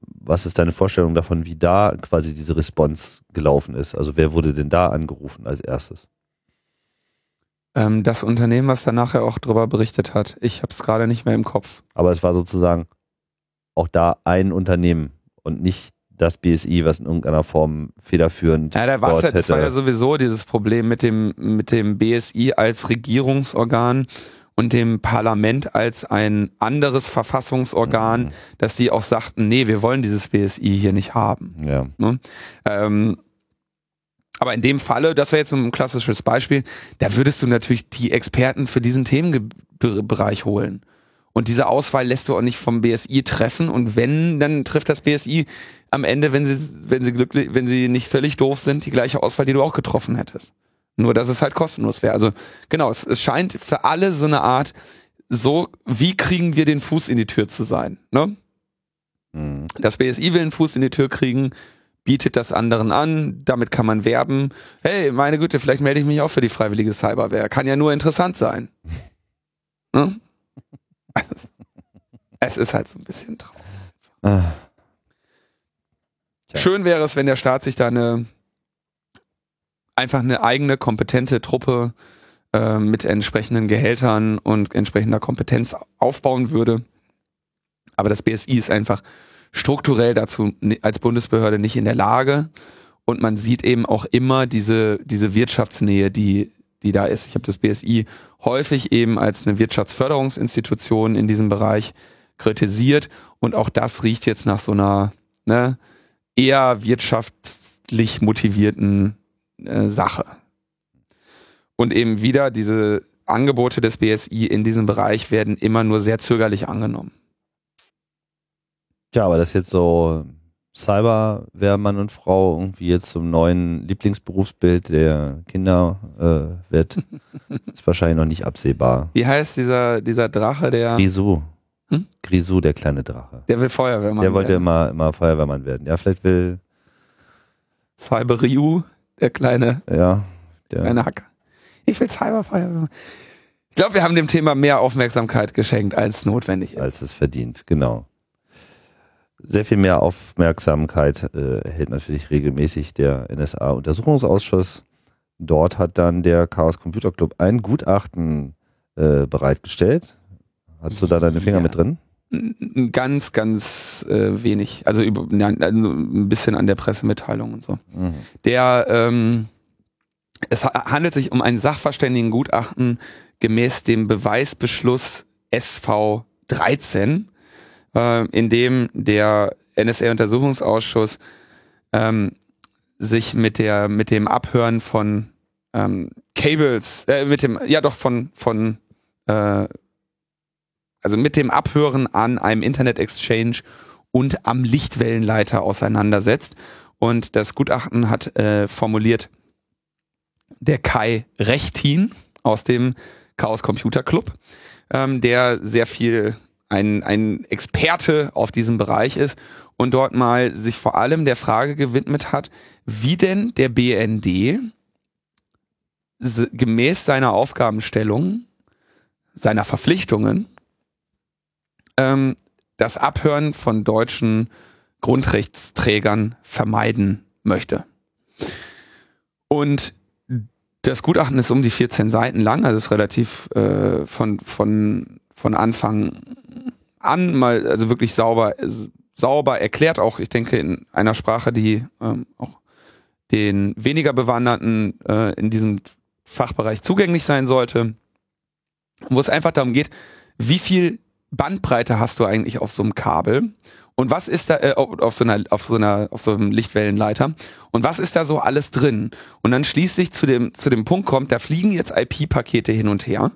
Was ist deine Vorstellung davon, wie da quasi diese Response gelaufen ist? Also wer wurde denn da angerufen als erstes? Ähm, das Unternehmen, was da nachher auch drüber berichtet hat. Ich habe es gerade nicht mehr im Kopf. Aber es war sozusagen auch da ein Unternehmen und nicht das BSI, was in irgendeiner Form federführend ja, da war's ja, das war ja sowieso dieses Problem mit dem, mit dem BSI als Regierungsorgan und dem Parlament als ein anderes Verfassungsorgan, mhm. dass die auch sagten, nee, wir wollen dieses BSI hier nicht haben. Ja. Ne? Ähm, aber in dem Falle, das wäre jetzt ein klassisches Beispiel, da würdest du natürlich die Experten für diesen Themenbereich holen. Und diese Auswahl lässt du auch nicht vom BSI treffen. Und wenn, dann trifft das BSI am Ende, wenn sie, wenn sie glücklich, wenn sie nicht völlig doof sind, die gleiche Auswahl, die du auch getroffen hättest. Nur, dass es halt kostenlos wäre. Also, genau, es, es scheint für alle so eine Art so, wie kriegen wir den Fuß in die Tür zu sein? Ne? Mhm. Das BSI will einen Fuß in die Tür kriegen, bietet das anderen an, damit kann man werben. Hey, meine Güte, vielleicht melde ich mich auch für die freiwillige Cyberwehr. Kann ja nur interessant sein. Ne? Es ist halt so ein bisschen traurig. Ah. Schön wäre es, wenn der Staat sich da eine einfach eine eigene kompetente Truppe äh, mit entsprechenden Gehältern und entsprechender Kompetenz aufbauen würde. Aber das BSI ist einfach strukturell dazu als Bundesbehörde nicht in der Lage. Und man sieht eben auch immer diese, diese Wirtschaftsnähe, die, die da ist. Ich habe das BSI häufig eben als eine Wirtschaftsförderungsinstitution in diesem Bereich kritisiert. Und auch das riecht jetzt nach so einer ne, eher wirtschaftlich motivierten äh, Sache. Und eben wieder diese Angebote des BSI in diesem Bereich werden immer nur sehr zögerlich angenommen. Tja, aber das jetzt so Cyberwehrmann und Frau irgendwie jetzt zum neuen Lieblingsberufsbild der Kinder äh, wird, ist wahrscheinlich noch nicht absehbar. Wie heißt dieser, dieser Drache, der, Grisou. Hm? Grisou, der kleine Drache. der will Feuerwehrmann Der wollte werden. immer, immer Feuerwehrmann werden. Ja, vielleicht will, Cyber Ryu, der kleine, ja, der, kleine Hacker. Ich will Cyberfeuerwehrmann. Ich glaube, wir haben dem Thema mehr Aufmerksamkeit geschenkt, als notwendig ist. als es verdient, genau. Sehr viel mehr Aufmerksamkeit äh, erhält natürlich regelmäßig der NSA-Untersuchungsausschuss. Dort hat dann der Chaos Computer Club ein Gutachten äh, bereitgestellt. Hast du da deine Finger Ja. mit drin? Ganz, ganz äh, wenig. Also, über, nein, also ein bisschen an der Pressemitteilung und so. Mhm. Der, ähm, es ha- handelt sich um ein Sachverständigengutachten gemäß dem Beweisbeschluss SV 13, äh, in dem der NSA-Untersuchungsausschuss ähm, sich mit der mit dem Abhören von ähm, Cables, äh, mit dem ja doch von von äh, also mit dem Abhören an einem Internet Exchange und am Lichtwellenleiter auseinandersetzt. Und das Gutachten hat äh, formuliert der Kai Rechtin aus dem Chaos Computer Club, ähm, der sehr viel ein, ein Experte auf diesem Bereich ist und dort mal sich vor allem der Frage gewidmet hat, wie denn der BND gemäß seiner Aufgabenstellung, seiner Verpflichtungen, ähm, das Abhören von deutschen Grundrechtsträgern vermeiden möchte. Und das Gutachten ist um die 14 Seiten lang, also ist relativ äh, von, von, von Anfang an mal, also wirklich sauber, sauber erklärt, auch ich denke in einer Sprache, die ähm, auch den weniger Bewanderten äh, in diesem Fachbereich zugänglich sein sollte, wo es einfach darum geht, wie viel Bandbreite hast du eigentlich auf so einem Kabel? Und was ist da äh, auf auf so einer auf so einer auf so einem Lichtwellenleiter? Und was ist da so alles drin? Und dann schließlich zu dem zu dem Punkt kommt, da fliegen jetzt IP-Pakete hin und her.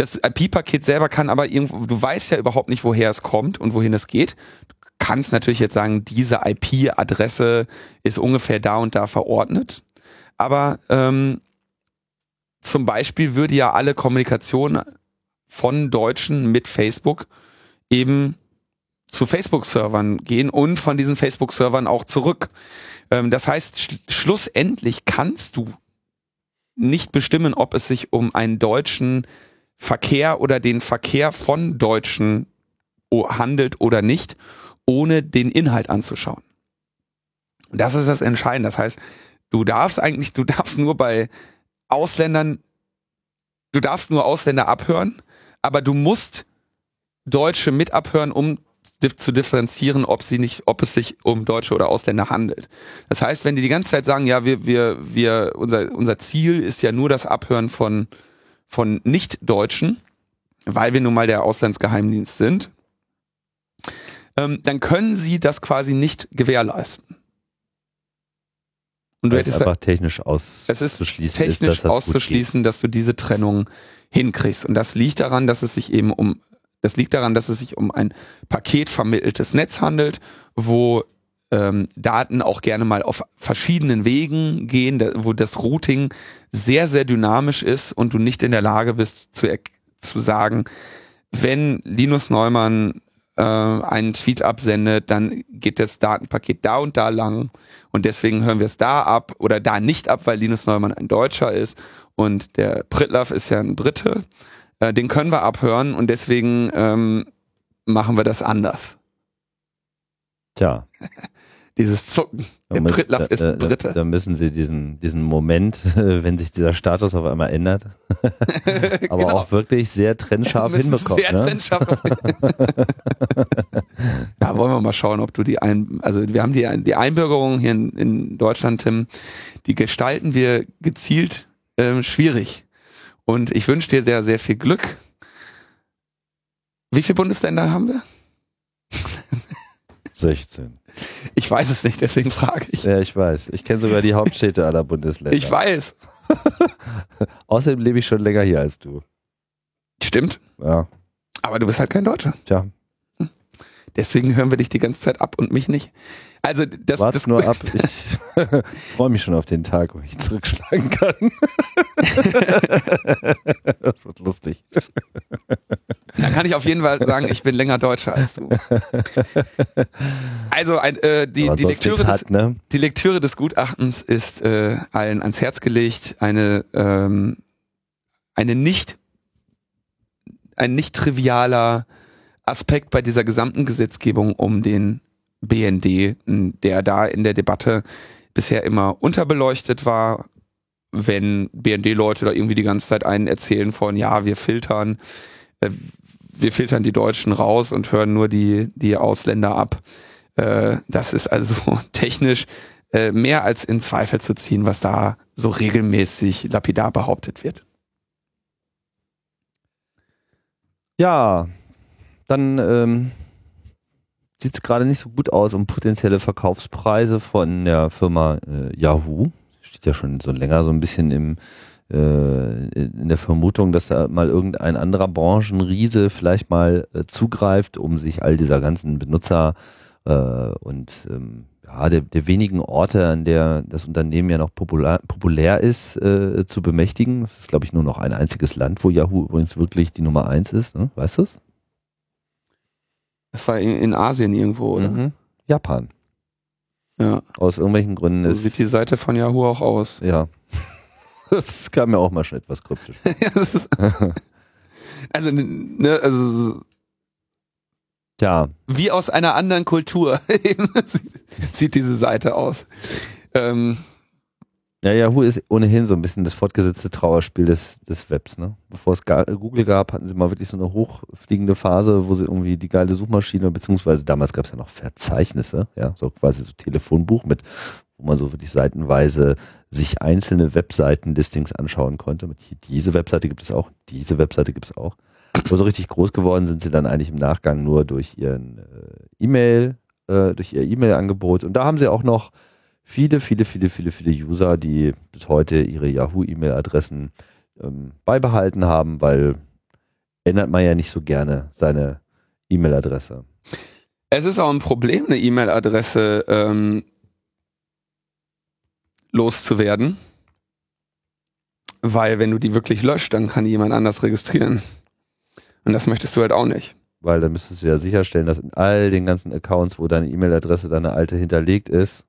Das IP-Paket selber kann aber irgendwo du weißt ja überhaupt nicht, woher es kommt und wohin es geht. Du kannst natürlich jetzt sagen, diese IP-Adresse ist ungefähr da und da verordnet, aber ähm, zum Beispiel würde ja alle Kommunikation von Deutschen mit Facebook eben zu Facebook-Servern gehen und von diesen Facebook-Servern auch zurück. Ähm, das heißt, sch schlussendlich kannst du nicht bestimmen, ob es sich um einen deutschen Verkehr oder den Verkehr von Deutschen handelt oder nicht, ohne den Inhalt anzuschauen. Das ist das Entscheidende. Das heißt, du darfst eigentlich, du darfst nur bei Ausländern, du darfst nur Ausländer abhören, aber du musst Deutsche mit abhören, um zu differenzieren, ob sie nicht, ob es sich um Deutsche oder Ausländer handelt. Das heißt, wenn die die ganze Zeit sagen, ja, wir, wir, wir, unser, unser Ziel ist ja nur das Abhören von, von Nicht-Deutschen, weil wir nun mal der Auslandsgeheimdienst sind, ähm, dann können sie das quasi nicht gewährleisten. Und du hättest da, einfach technisch es ist auszuschließen technisch ist, dass auszuschließen, dass du diese Trennung hinkriegst. Und das liegt daran, dass es sich eben um, das liegt daran, dass es sich um ein paketvermitteltes Netz handelt, wo ähm, Daten auch gerne mal auf verschiedenen Wegen gehen, wo das Routing sehr, sehr dynamisch ist und du nicht in der Lage bist zu, zu sagen, wenn Linus Neumann äh, einen Tweet absendet, dann geht das Datenpaket da und da lang und deswegen hören wir es da ab oder da nicht ab, weil Linus Neumann ein Deutscher ist und der Pritlove ist ja ein Brite. Äh, den können wir abhören und deswegen ähm, machen wir das anders. Tja. Dieses Zucken. Der muss, Pritlove ist ein Brite. Da, da, müssen sie diesen, diesen Moment, wenn sich dieser Status auf einmal ändert, aber genau. auch wirklich sehr trennscharf hinbekommen. Sehr ne? trennscharf. ja, wollen wir mal schauen, ob du die ein, also wir haben die, die Einbürgerung hier in, in Deutschland, Tim, die gestalten wir gezielt ähm, schwierig. Und ich wünsche dir sehr, sehr viel Glück. Wie viele Bundesländer haben wir? 16. Ich weiß es nicht, deswegen frage ich. Ja, ich weiß. Ich kenne sogar die Hauptstädte aller Bundesländer. Ich weiß. Außerdem lebe ich schon länger hier als du. Stimmt. Ja. Aber du bist halt kein Deutscher. Tja. Deswegen hören wir dich die ganze Zeit ab und mich nicht. Also das, Wart's das nur ab. Ich freue mich schon auf den Tag, wo ich zurückschlagen kann. das wird lustig. Dann kann ich auf jeden Fall sagen, ich bin länger Deutscher als du. Also ein, äh, die, die, Lektüre hat, des, ne? die Lektüre des Gutachtens ist äh, allen ans Herz gelegt. Eine ähm, eine nicht ein nicht trivialer Aspekt bei dieser gesamten Gesetzgebung um den BND, der da in der Debatte bisher immer unterbeleuchtet war, wenn BND-Leute da irgendwie die ganze Zeit einen erzählen von, ja, wir filtern, äh, wir filtern die Deutschen raus und hören nur die, die Ausländer ab. Äh, das ist also technisch äh, mehr als in Zweifel zu ziehen, was da so regelmäßig lapidar behauptet wird. Ja, dann ähm, sieht es gerade nicht so gut aus um potenzielle Verkaufspreise von der Firma äh, Yahoo. Steht ja schon so länger so ein bisschen im äh, in der Vermutung, dass da mal irgendein anderer Branchenriese vielleicht mal äh, zugreift, um sich all dieser ganzen Benutzer äh, und ähm, ja, der, der wenigen Orte, an der das Unternehmen ja noch populär, populär ist, äh, zu bemächtigen. Das ist, glaube ich, nur noch ein einziges Land, wo Yahoo übrigens wirklich die Nummer eins ist. Ne? Weißt du es? Das war in, Asien irgendwo, oder? Mhm. Japan. Ja. Aus irgendwelchen Gründen so ist. sieht die Seite von Yahoo auch aus. Ja. Das kam mir auch mal schon etwas kryptisch. also, ne, also. Ja. Wie aus einer anderen Kultur sieht diese Seite aus. Ähm, ja, Yahoo ist ohnehin so ein bisschen das fortgesetzte Trauerspiel des, des Webs. Ne? Bevor es Google gab, hatten sie mal wirklich so eine hochfliegende Phase, wo sie irgendwie die geile Suchmaschine, beziehungsweise damals gab es ja noch Verzeichnisse, ja, so quasi so Telefonbuch mit, wo man so wirklich seitenweise sich einzelne Webseiten-Listings anschauen konnte. Mit diese Webseite gibt es auch, diese Webseite gibt es auch. Aber so richtig groß geworden sind sie dann eigentlich im Nachgang nur durch ihren äh, E-Mail, äh, durch ihr E-Mail-Angebot. Und da haben sie auch noch viele, viele, viele, viele, viele User, die bis heute ihre Yahoo-E-Mail-Adressen ähm, beibehalten haben, weil ändert man ja nicht so gerne seine E-Mail-Adresse. Es ist auch ein Problem, eine E-Mail-Adresse ähm, loszuwerden, weil wenn du die wirklich löscht, dann kann die jemand anders registrieren. Und das möchtest du halt auch nicht. Weil dann müsstest du ja sicherstellen, dass in all den ganzen Accounts, wo deine E-Mail-Adresse, deine alte hinterlegt ist,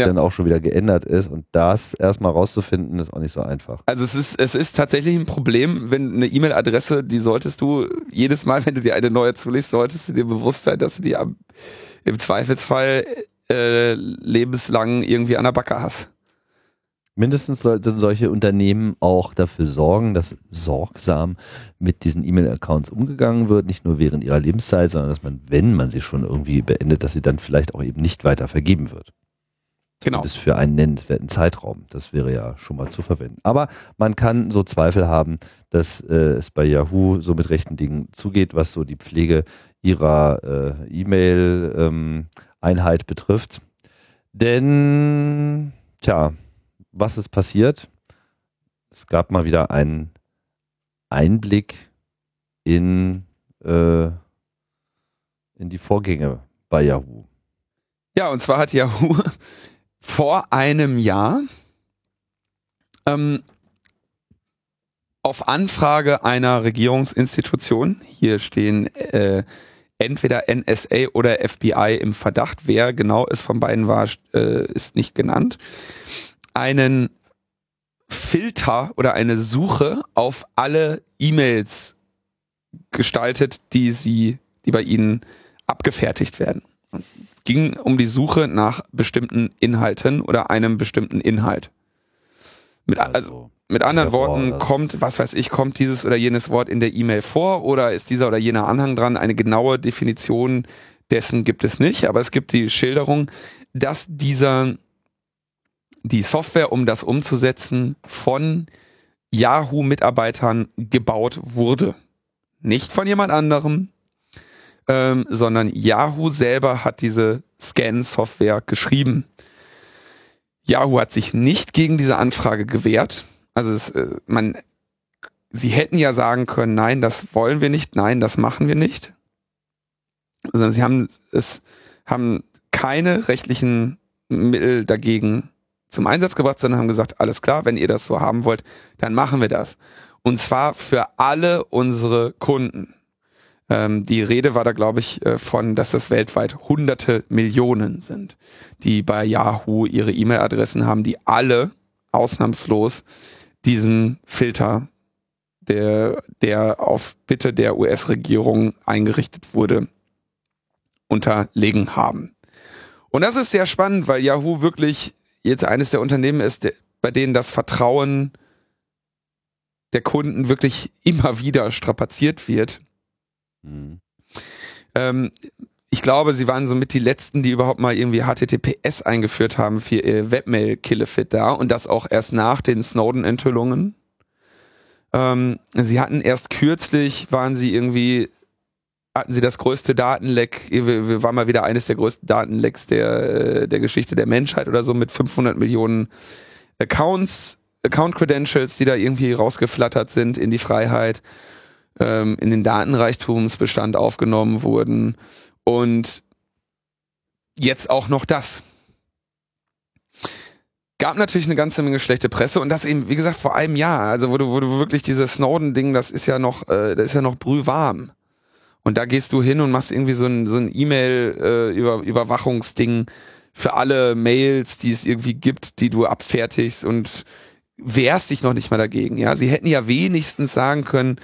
ja. dann auch schon wieder geändert ist. Und das erstmal rauszufinden, ist auch nicht so einfach. Also es ist, es ist tatsächlich ein Problem, wenn eine E-Mail-Adresse, die solltest du jedes Mal, wenn du dir eine neue zulegst, solltest du dir bewusst sein, dass du die am, im Zweifelsfall äh, lebenslang irgendwie an der Backe hast. Mindestens sollten solche Unternehmen auch dafür sorgen, dass sorgsam mit diesen E-Mail-Accounts umgegangen wird, nicht nur während ihrer Lebenszeit, sondern dass man, wenn man sie schon irgendwie beendet, dass sie dann vielleicht auch eben nicht weiter vergeben wird. Genau. Das für einen nennenswerten Zeitraum. Das wäre ja schon mal zu verwenden. Aber man kann so Zweifel haben, dass äh, es bei Yahoo so mit rechten Dingen zugeht, was so die Pflege ihrer äh, E-Mail-Einheit ähm, betrifft. Denn, tja, was ist passiert? Es gab mal wieder einen Einblick in, äh, in die Vorgänge bei Yahoo. Ja, und zwar hat Yahoo vor einem Jahr ähm, auf Anfrage einer Regierungsinstitution, hier stehen äh, entweder NSA oder FBI im Verdacht, wer genau es von beiden war, äh, ist nicht genannt, einen Filter oder eine Suche auf alle E-Mails gestaltet, die sie, die bei ihnen abgefertigt werden. Es ging um die Suche nach bestimmten Inhalten oder einem bestimmten Inhalt. Mit, also, also mit anderen Worten, kommt, was weiß ich, kommt dieses oder jenes Wort in der E-Mail vor oder ist dieser oder jener Anhang dran? Eine genaue Definition dessen gibt es nicht, aber es gibt die Schilderung, dass dieser, die Software, um das umzusetzen, von Yahoo-Mitarbeitern gebaut wurde. Nicht von jemand anderem, ähm, sondern Yahoo selber hat diese Scan-Software geschrieben. Yahoo hat sich nicht gegen diese Anfrage gewehrt. Also es, äh, man, sie hätten ja sagen können, nein, das wollen wir nicht, nein, das machen wir nicht. Sondern sie haben es, haben keine rechtlichen Mittel dagegen zum Einsatz gebracht, sondern haben gesagt, alles klar, wenn ihr das so haben wollt, dann machen wir das. Und zwar für alle unsere Kunden. Ähm, die Rede war da, glaube ich, äh, von, dass das weltweit hunderte Millionen sind, die bei Yahoo ihre E-Mail-Adressen haben, die alle ausnahmslos diesen Filter, der, der auf Bitte der US-Regierung eingerichtet wurde, unterlegen haben. Und das ist sehr spannend, weil Yahoo wirklich jetzt eines der Unternehmen ist, bei denen das Vertrauen der Kunden wirklich immer wieder strapaziert wird. Ähm, ich glaube, sie waren somit die letzten, die überhaupt mal irgendwie HTTPS eingeführt haben für ihr Webmail-Killefit da und das auch erst nach den Snowden-Enthüllungen. Ähm, sie hatten erst kürzlich, waren sie irgendwie, hatten sie das größte Datenleck, wir, wir waren mal wieder eines der größten Datenlecks der, äh, der Geschichte der Menschheit oder so mit 500 Millionen Accounts, Account-Credentials, die da irgendwie rausgeflattert sind in die Freiheit, ähm, in den Datenreichtumsbestand aufgenommen wurden und jetzt auch noch das. Gab natürlich eine ganze Menge schlechte Presse und das eben, wie gesagt, vor einem Jahr. Also wo du, wo du wirklich dieses Snowden-Ding, das ist ja noch, äh, das ist ja noch brühwarm. Und da gehst du hin und machst irgendwie so ein, so ein E-Mail-Überwachungsding äh, für alle Mails, die es irgendwie gibt, die du abfertigst und wehrst dich noch nicht mal dagegen. Ja, sie hätten ja wenigstens sagen können,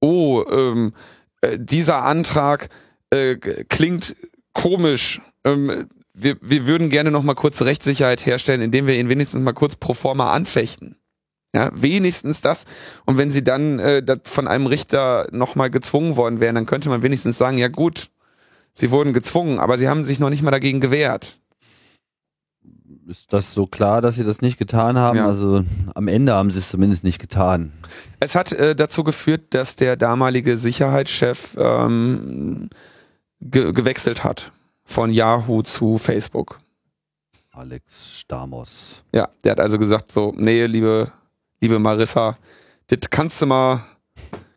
oh, ähm, äh, dieser Antrag äh, klingt komisch. Ähm, wir, wir würden gerne noch mal kurz Rechtssicherheit herstellen, indem wir ihn wenigstens mal kurz pro forma anfechten. Ja, wenigstens das. Und wenn sie dann äh, von einem Richter noch mal gezwungen worden wären, dann könnte man wenigstens sagen, ja gut, sie wurden gezwungen, aber sie haben sich noch nicht mal dagegen gewehrt. Ist das so klar, dass sie das nicht getan haben? Ja. Also am Ende haben sie es zumindest nicht getan. Es hat äh, dazu geführt, dass der damalige Sicherheitschef ähm, ge gewechselt hat von Yahoo zu Facebook. Alex Stamos. Ja, der hat also gesagt so, nee, liebe, liebe Marissa, das kannst du mal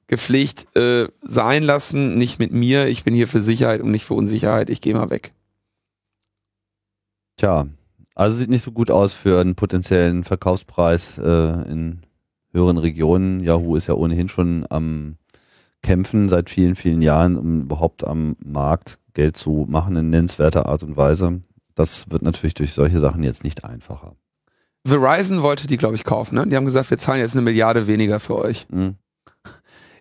gepflegt äh, sein lassen, nicht mit mir. Ich bin hier für Sicherheit und nicht für Unsicherheit. Ich gehe mal weg. Tja, also sieht nicht so gut aus für einen potenziellen Verkaufspreis äh, in höheren Regionen. Yahoo ist ja ohnehin schon am kämpfen seit vielen, vielen Jahren, um überhaupt am Markt Geld zu machen in nennenswerter Art und Weise. Das wird natürlich durch solche Sachen jetzt nicht einfacher. Verizon wollte die, glaube ich, kaufen. Ne? Die haben gesagt, wir zahlen jetzt eine Milliarde weniger für euch. Mhm.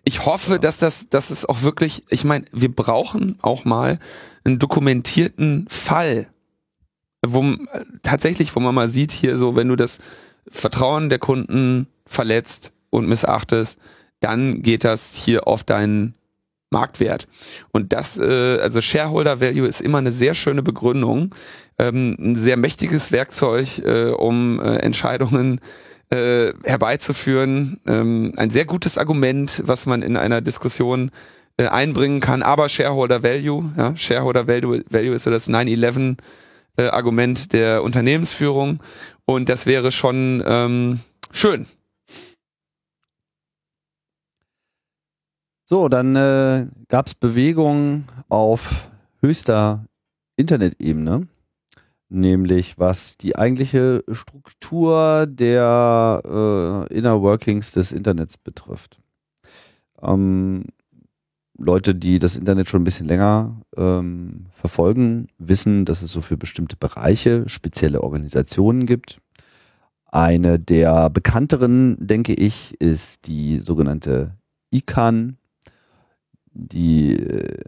Ich hoffe, ja. dass das, dass es auch wirklich, ich meine, wir brauchen auch mal einen dokumentierten Fall, wo tatsächlich, wo man mal sieht hier so, wenn du das Vertrauen der Kunden verletzt und missachtest, dann geht das hier auf deinen Marktwert. Und das, äh, also Shareholder Value ist immer eine sehr schöne Begründung, ähm, ein sehr mächtiges Werkzeug, äh, um äh, Entscheidungen äh, herbeizuführen. Ähm, ein sehr gutes Argument, was man in einer Diskussion äh, einbringen kann. Aber Shareholder Value, ja, Shareholder Value, Value ist so das 9-11 äh, Argument der Unternehmensführung. Und das wäre schon ähm, schön, So, dann äh, gab es Bewegungen auf höchster Internetebene. nämlich was die eigentliche Struktur der äh, Inner Workings des Internets betrifft. Ähm, Leute, die das Internet schon ein bisschen länger ähm, verfolgen, wissen, dass es so für bestimmte Bereiche spezielle Organisationen gibt. Eine der bekannteren, denke ich, ist die sogenannte ICANN, die, äh,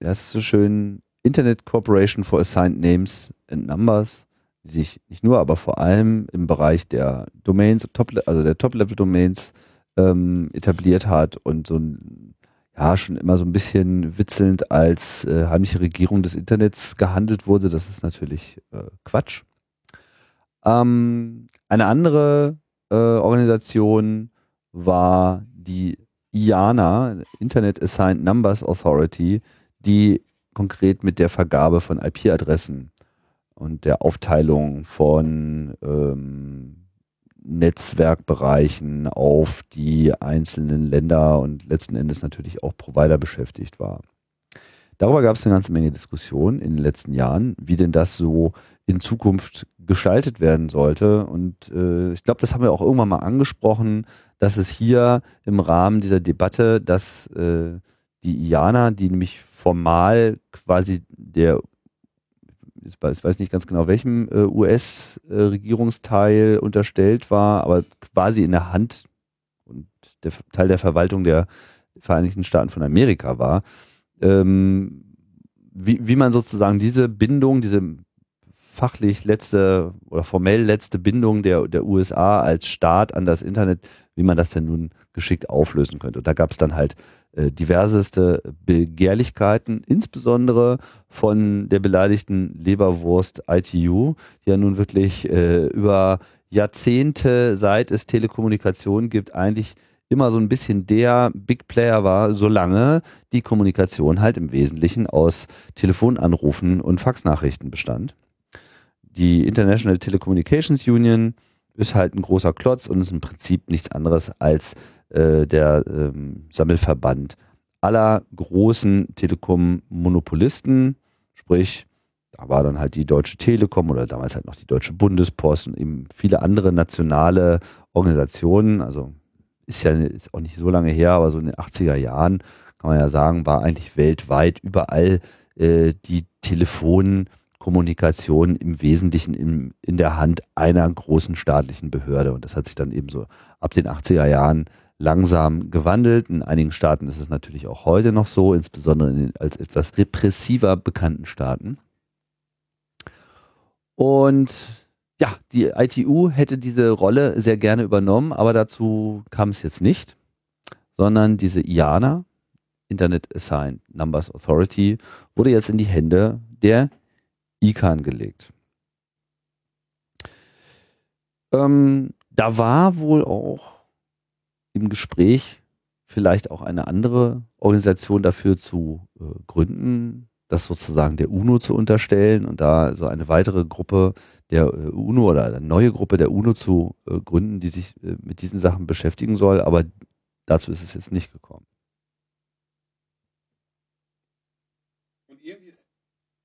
wie heißt es so schön, Internet Corporation for Assigned Names and Numbers, die sich nicht nur, aber vor allem im Bereich der Domains, also der Top-Level-Domains ähm, etabliert hat und so ein ja schon immer so ein bisschen witzelnd als äh, heimliche Regierung des Internets gehandelt wurde. Das ist natürlich äh, Quatsch. Ähm, eine andere äh, Organisation war die IANA, Internet Assigned Numbers Authority, die konkret mit der Vergabe von IP-Adressen und der Aufteilung von ähm, Netzwerkbereichen auf die einzelnen Länder und letzten Endes natürlich auch Provider beschäftigt war. Darüber gab es eine ganze Menge Diskussionen in den letzten Jahren, wie denn das so in Zukunft gestaltet werden sollte. Und äh, ich glaube, das haben wir auch irgendwann mal angesprochen, dass es hier im Rahmen dieser Debatte, dass äh, die IANA, die nämlich formal quasi der ich weiß nicht ganz genau welchem äh, US-Regierungsteil unterstellt war, aber quasi in der Hand und der Teil der Verwaltung der Vereinigten Staaten von Amerika war, ähm, wie, wie man sozusagen diese Bindung, diese fachlich letzte oder formell letzte Bindung der, der USA als Staat an das Internet, wie man das denn nun geschickt auflösen könnte. Und da gab es dann halt äh, diverseste Begehrlichkeiten, insbesondere von der beleidigten Leberwurst ITU, die ja nun wirklich äh, über Jahrzehnte, seit es Telekommunikation gibt, eigentlich immer so ein bisschen der Big Player war, solange die Kommunikation halt im Wesentlichen aus Telefonanrufen und Faxnachrichten bestand. Die International Telecommunications Union ist halt ein großer Klotz und ist im Prinzip nichts anderes als äh, der ähm, Sammelverband aller großen Telekom-Monopolisten, sprich, da war dann halt die Deutsche Telekom oder damals halt noch die Deutsche Bundespost und eben viele andere nationale Organisationen, also ist ja ist auch nicht so lange her, aber so in den 80er Jahren kann man ja sagen, war eigentlich weltweit überall äh, die Telefonkommunikation im Wesentlichen in, in der Hand einer großen staatlichen Behörde. Und das hat sich dann eben so ab den 80er Jahren langsam gewandelt. In einigen Staaten ist es natürlich auch heute noch so, insbesondere in den als etwas repressiver bekannten Staaten. Und ja, die ITU hätte diese Rolle sehr gerne übernommen, aber dazu kam es jetzt nicht, sondern diese IANA, Internet Assigned Numbers Authority, wurde jetzt in die Hände der ICANN gelegt. Ähm, da war wohl auch im Gespräch vielleicht auch eine andere Organisation dafür zu äh, gründen, das sozusagen der UNO zu unterstellen und da so eine weitere Gruppe der äh, UNO oder eine neue Gruppe der UNO zu äh, gründen, die sich äh, mit diesen Sachen beschäftigen soll, aber dazu ist es jetzt nicht gekommen.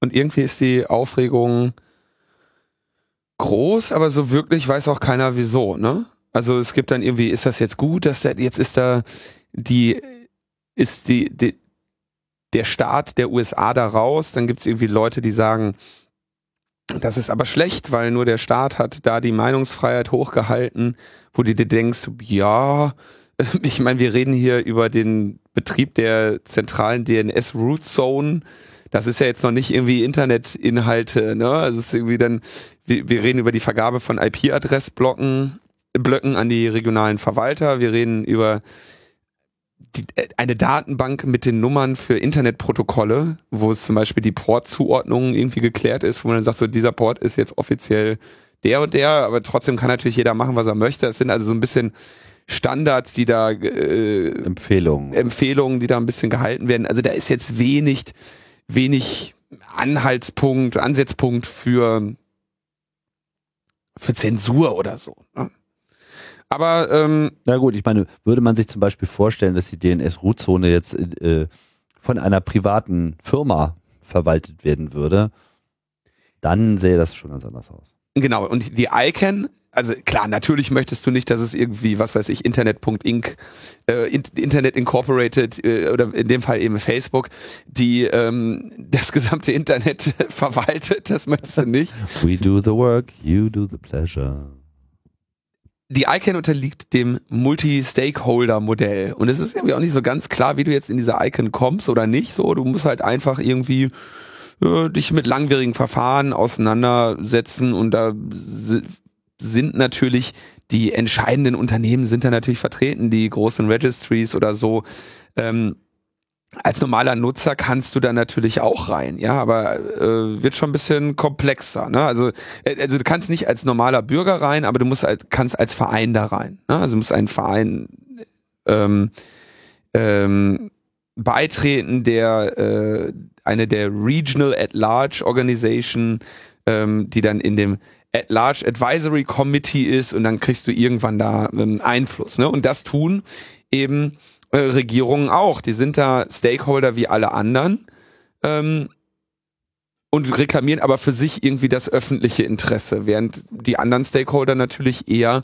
Und irgendwie ist die Aufregung groß, aber so wirklich weiß auch keiner wieso, ne? Also es gibt dann irgendwie, ist das jetzt gut, dass der, jetzt ist da die, ist die, die der Staat der USA da raus, dann gibt es irgendwie Leute, die sagen, das ist aber schlecht, weil nur der Staat hat da die Meinungsfreiheit hochgehalten, wo du dir denkst, ja, ich meine, wir reden hier über den Betrieb der zentralen DNS-Root Zone. Das ist ja jetzt noch nicht irgendwie Internetinhalte, ne? Also es ist irgendwie dann, wir, wir reden über die Vergabe von IP-Adressblöcken Blöcken an die regionalen Verwalter. Wir reden über die, äh, eine Datenbank mit den Nummern für Internetprotokolle, wo es zum Beispiel die Portzuordnung irgendwie geklärt ist, wo man dann sagt, so dieser Port ist jetzt offiziell der und der, aber trotzdem kann natürlich jeder machen, was er möchte. Es sind also so ein bisschen Standards, die da äh, Empfehlungen. Empfehlungen, die da ein bisschen gehalten werden. Also da ist jetzt wenig, wenig Anhaltspunkt, Ansatzpunkt für für Zensur oder so. Ne? Aber ähm, na gut, ich meine, würde man sich zum Beispiel vorstellen, dass die DNS-Root-Zone jetzt äh, von einer privaten Firma verwaltet werden würde? dann sähe das schon ganz anders aus. Genau, und die ICANN, also klar, natürlich möchtest du nicht, dass es irgendwie, was weiß ich, Internet.inc, äh, Internet Incorporated äh, oder in dem Fall eben Facebook, die ähm, das gesamte Internet verwaltet, das möchtest du nicht. We do the work, you do the pleasure. Die ICANN unterliegt dem Multi-Stakeholder-Modell und es ist irgendwie auch nicht so ganz klar, wie du jetzt in diese ICANN kommst oder nicht. So, du musst halt einfach irgendwie äh, dich mit langwierigen Verfahren auseinandersetzen und da sind natürlich die entscheidenden Unternehmen sind da natürlich vertreten, die großen Registries oder so. Ähm, als normaler Nutzer kannst du da natürlich auch rein, ja, aber äh, wird schon ein bisschen komplexer. Ne? Also, äh, also du kannst nicht als normaler Bürger rein, aber du musst als, kannst als Verein da rein. Ne? Also du musst einen Verein ähm, ähm, beitreten, der äh, eine der Regional at Large Organization, ähm, die dann in dem at Large Advisory Committee ist und dann kriegst du irgendwann da ähm, Einfluss. Ne? Und das tun eben äh, Regierungen auch. Die sind da Stakeholder wie alle anderen ähm, und reklamieren aber für sich irgendwie das öffentliche Interesse, während die anderen Stakeholder natürlich eher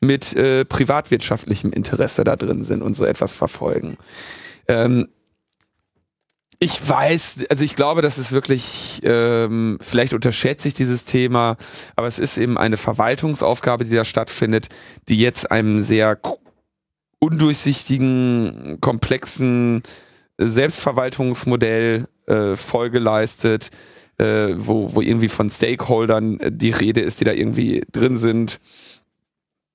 mit äh, privatwirtschaftlichem Interesse da drin sind und so etwas verfolgen. Ähm, ich weiß, also ich glaube, das ist wirklich, ähm, vielleicht unterschätze ich dieses Thema, aber es ist eben eine Verwaltungsaufgabe, die da stattfindet, die jetzt einem sehr undurchsichtigen, komplexen Selbstverwaltungsmodell äh, Folge leistet, äh, wo, wo irgendwie von Stakeholdern äh, die Rede ist, die da irgendwie drin sind.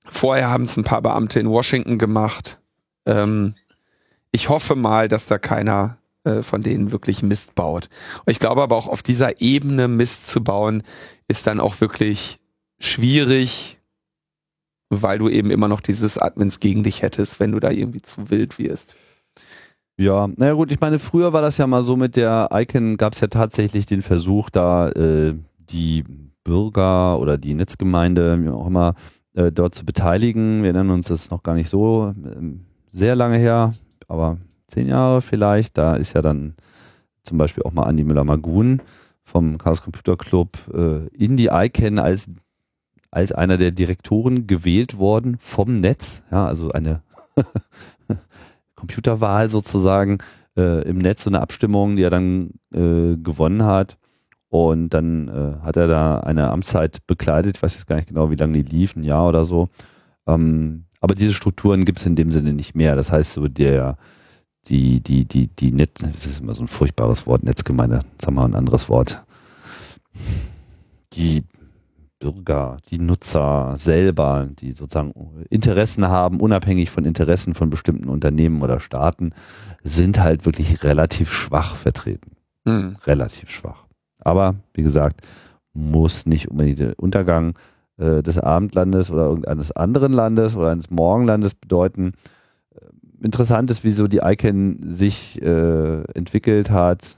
Vorher haben es ein paar Beamte in Washington gemacht. Ähm, ich hoffe mal, dass da keiner äh, von denen wirklich Mist baut. Und ich glaube aber auch auf dieser Ebene Mist zu bauen, ist dann auch wirklich schwierig, weil du eben immer noch dieses Admins gegen dich hättest, wenn du da irgendwie zu wild wirst. Ja, naja gut, ich meine, früher war das ja mal so mit der Icon, gab es ja tatsächlich den Versuch, da äh, die Bürger oder die Netzgemeinde, wie auch immer, äh, dort zu beteiligen. Wir erinnern uns, das ist noch gar nicht so äh, sehr lange her, aber zehn Jahre vielleicht. Da ist ja dann zum Beispiel auch mal Andi Müller-Magun vom Chaos Computer Club äh, in die ICANN als als einer der Direktoren gewählt worden vom Netz, ja, also eine Computerwahl sozusagen äh, im Netz, so eine Abstimmung, die er dann äh, gewonnen hat. Und dann äh, hat er da eine Amtszeit bekleidet, ich weiß jetzt gar nicht genau, wie lange die lief, ein Jahr oder so. Ähm, aber diese Strukturen gibt es in dem Sinne nicht mehr. Das heißt, so der, die, die, die, die Netz, das ist immer so ein furchtbares Wort, Netzgemeinde, haben wir ein anderes Wort. Die Bürger, die Nutzer selber, die sozusagen Interessen haben, unabhängig von Interessen von bestimmten Unternehmen oder Staaten, sind halt wirklich relativ schwach vertreten. Mhm. Relativ schwach. Aber wie gesagt, muss nicht unbedingt der Untergang äh, des Abendlandes oder irgendeines anderen Landes oder eines Morgenlandes bedeuten. Äh, interessant ist, wieso die ICANN sich äh, entwickelt hat.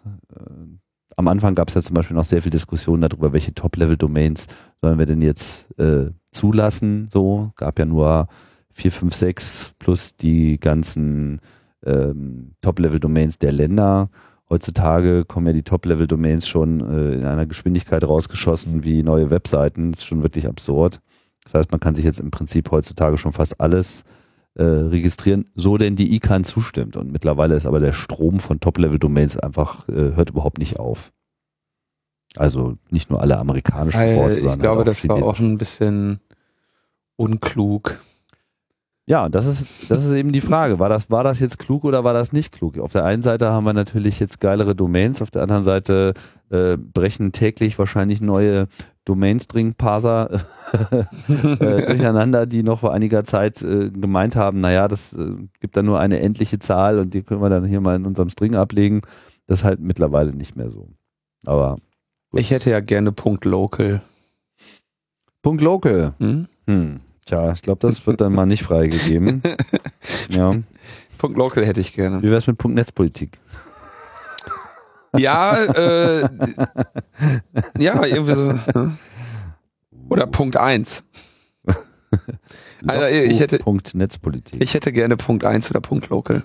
Am Anfang gab es ja zum Beispiel noch sehr viel Diskussion darüber, welche Top-Level-Domains sollen wir denn jetzt äh, zulassen. So, gab ja nur 4, 5, 6 plus die ganzen ähm, Top-Level-Domains der Länder. Heutzutage kommen ja die Top-Level-Domains schon äh, in einer Geschwindigkeit rausgeschossen wie neue Webseiten. Das ist schon wirklich absurd. Das heißt, man kann sich jetzt im Prinzip heutzutage schon fast alles äh, registrieren, so denn die ICANN zustimmt. Und mittlerweile ist aber der Strom von Top-Level-Domains einfach, äh, hört überhaupt nicht auf. Also nicht nur alle amerikanischen Weil, Ports, Ich glaube, das war auch ein bisschen unklug. Ja, das ist, das ist eben die Frage. War das, war das jetzt klug oder war das nicht klug? Auf der einen Seite haben wir natürlich jetzt geilere Domains, auf der anderen Seite äh, brechen täglich wahrscheinlich neue Domain-String-Parser äh, durcheinander, die noch vor einiger Zeit äh, gemeint haben, naja, das äh, gibt dann nur eine endliche Zahl und die können wir dann hier mal in unserem String ablegen. Das ist halt mittlerweile nicht mehr so. Aber gut. ich hätte ja gerne Punkt Local. Punkt Local. Hm? Hm. Tja, ich glaube, das wird dann mal nicht freigegeben. ja. Punkt Local hätte ich gerne. Wie wäre es mit Punkt Netzpolitik? Ja, äh, ja, irgendwie so. Ne? Oder Punkt 1. also ich hätte Punkt Netzpolitik. Ich hätte gerne Punkt 1 oder Punkt Local.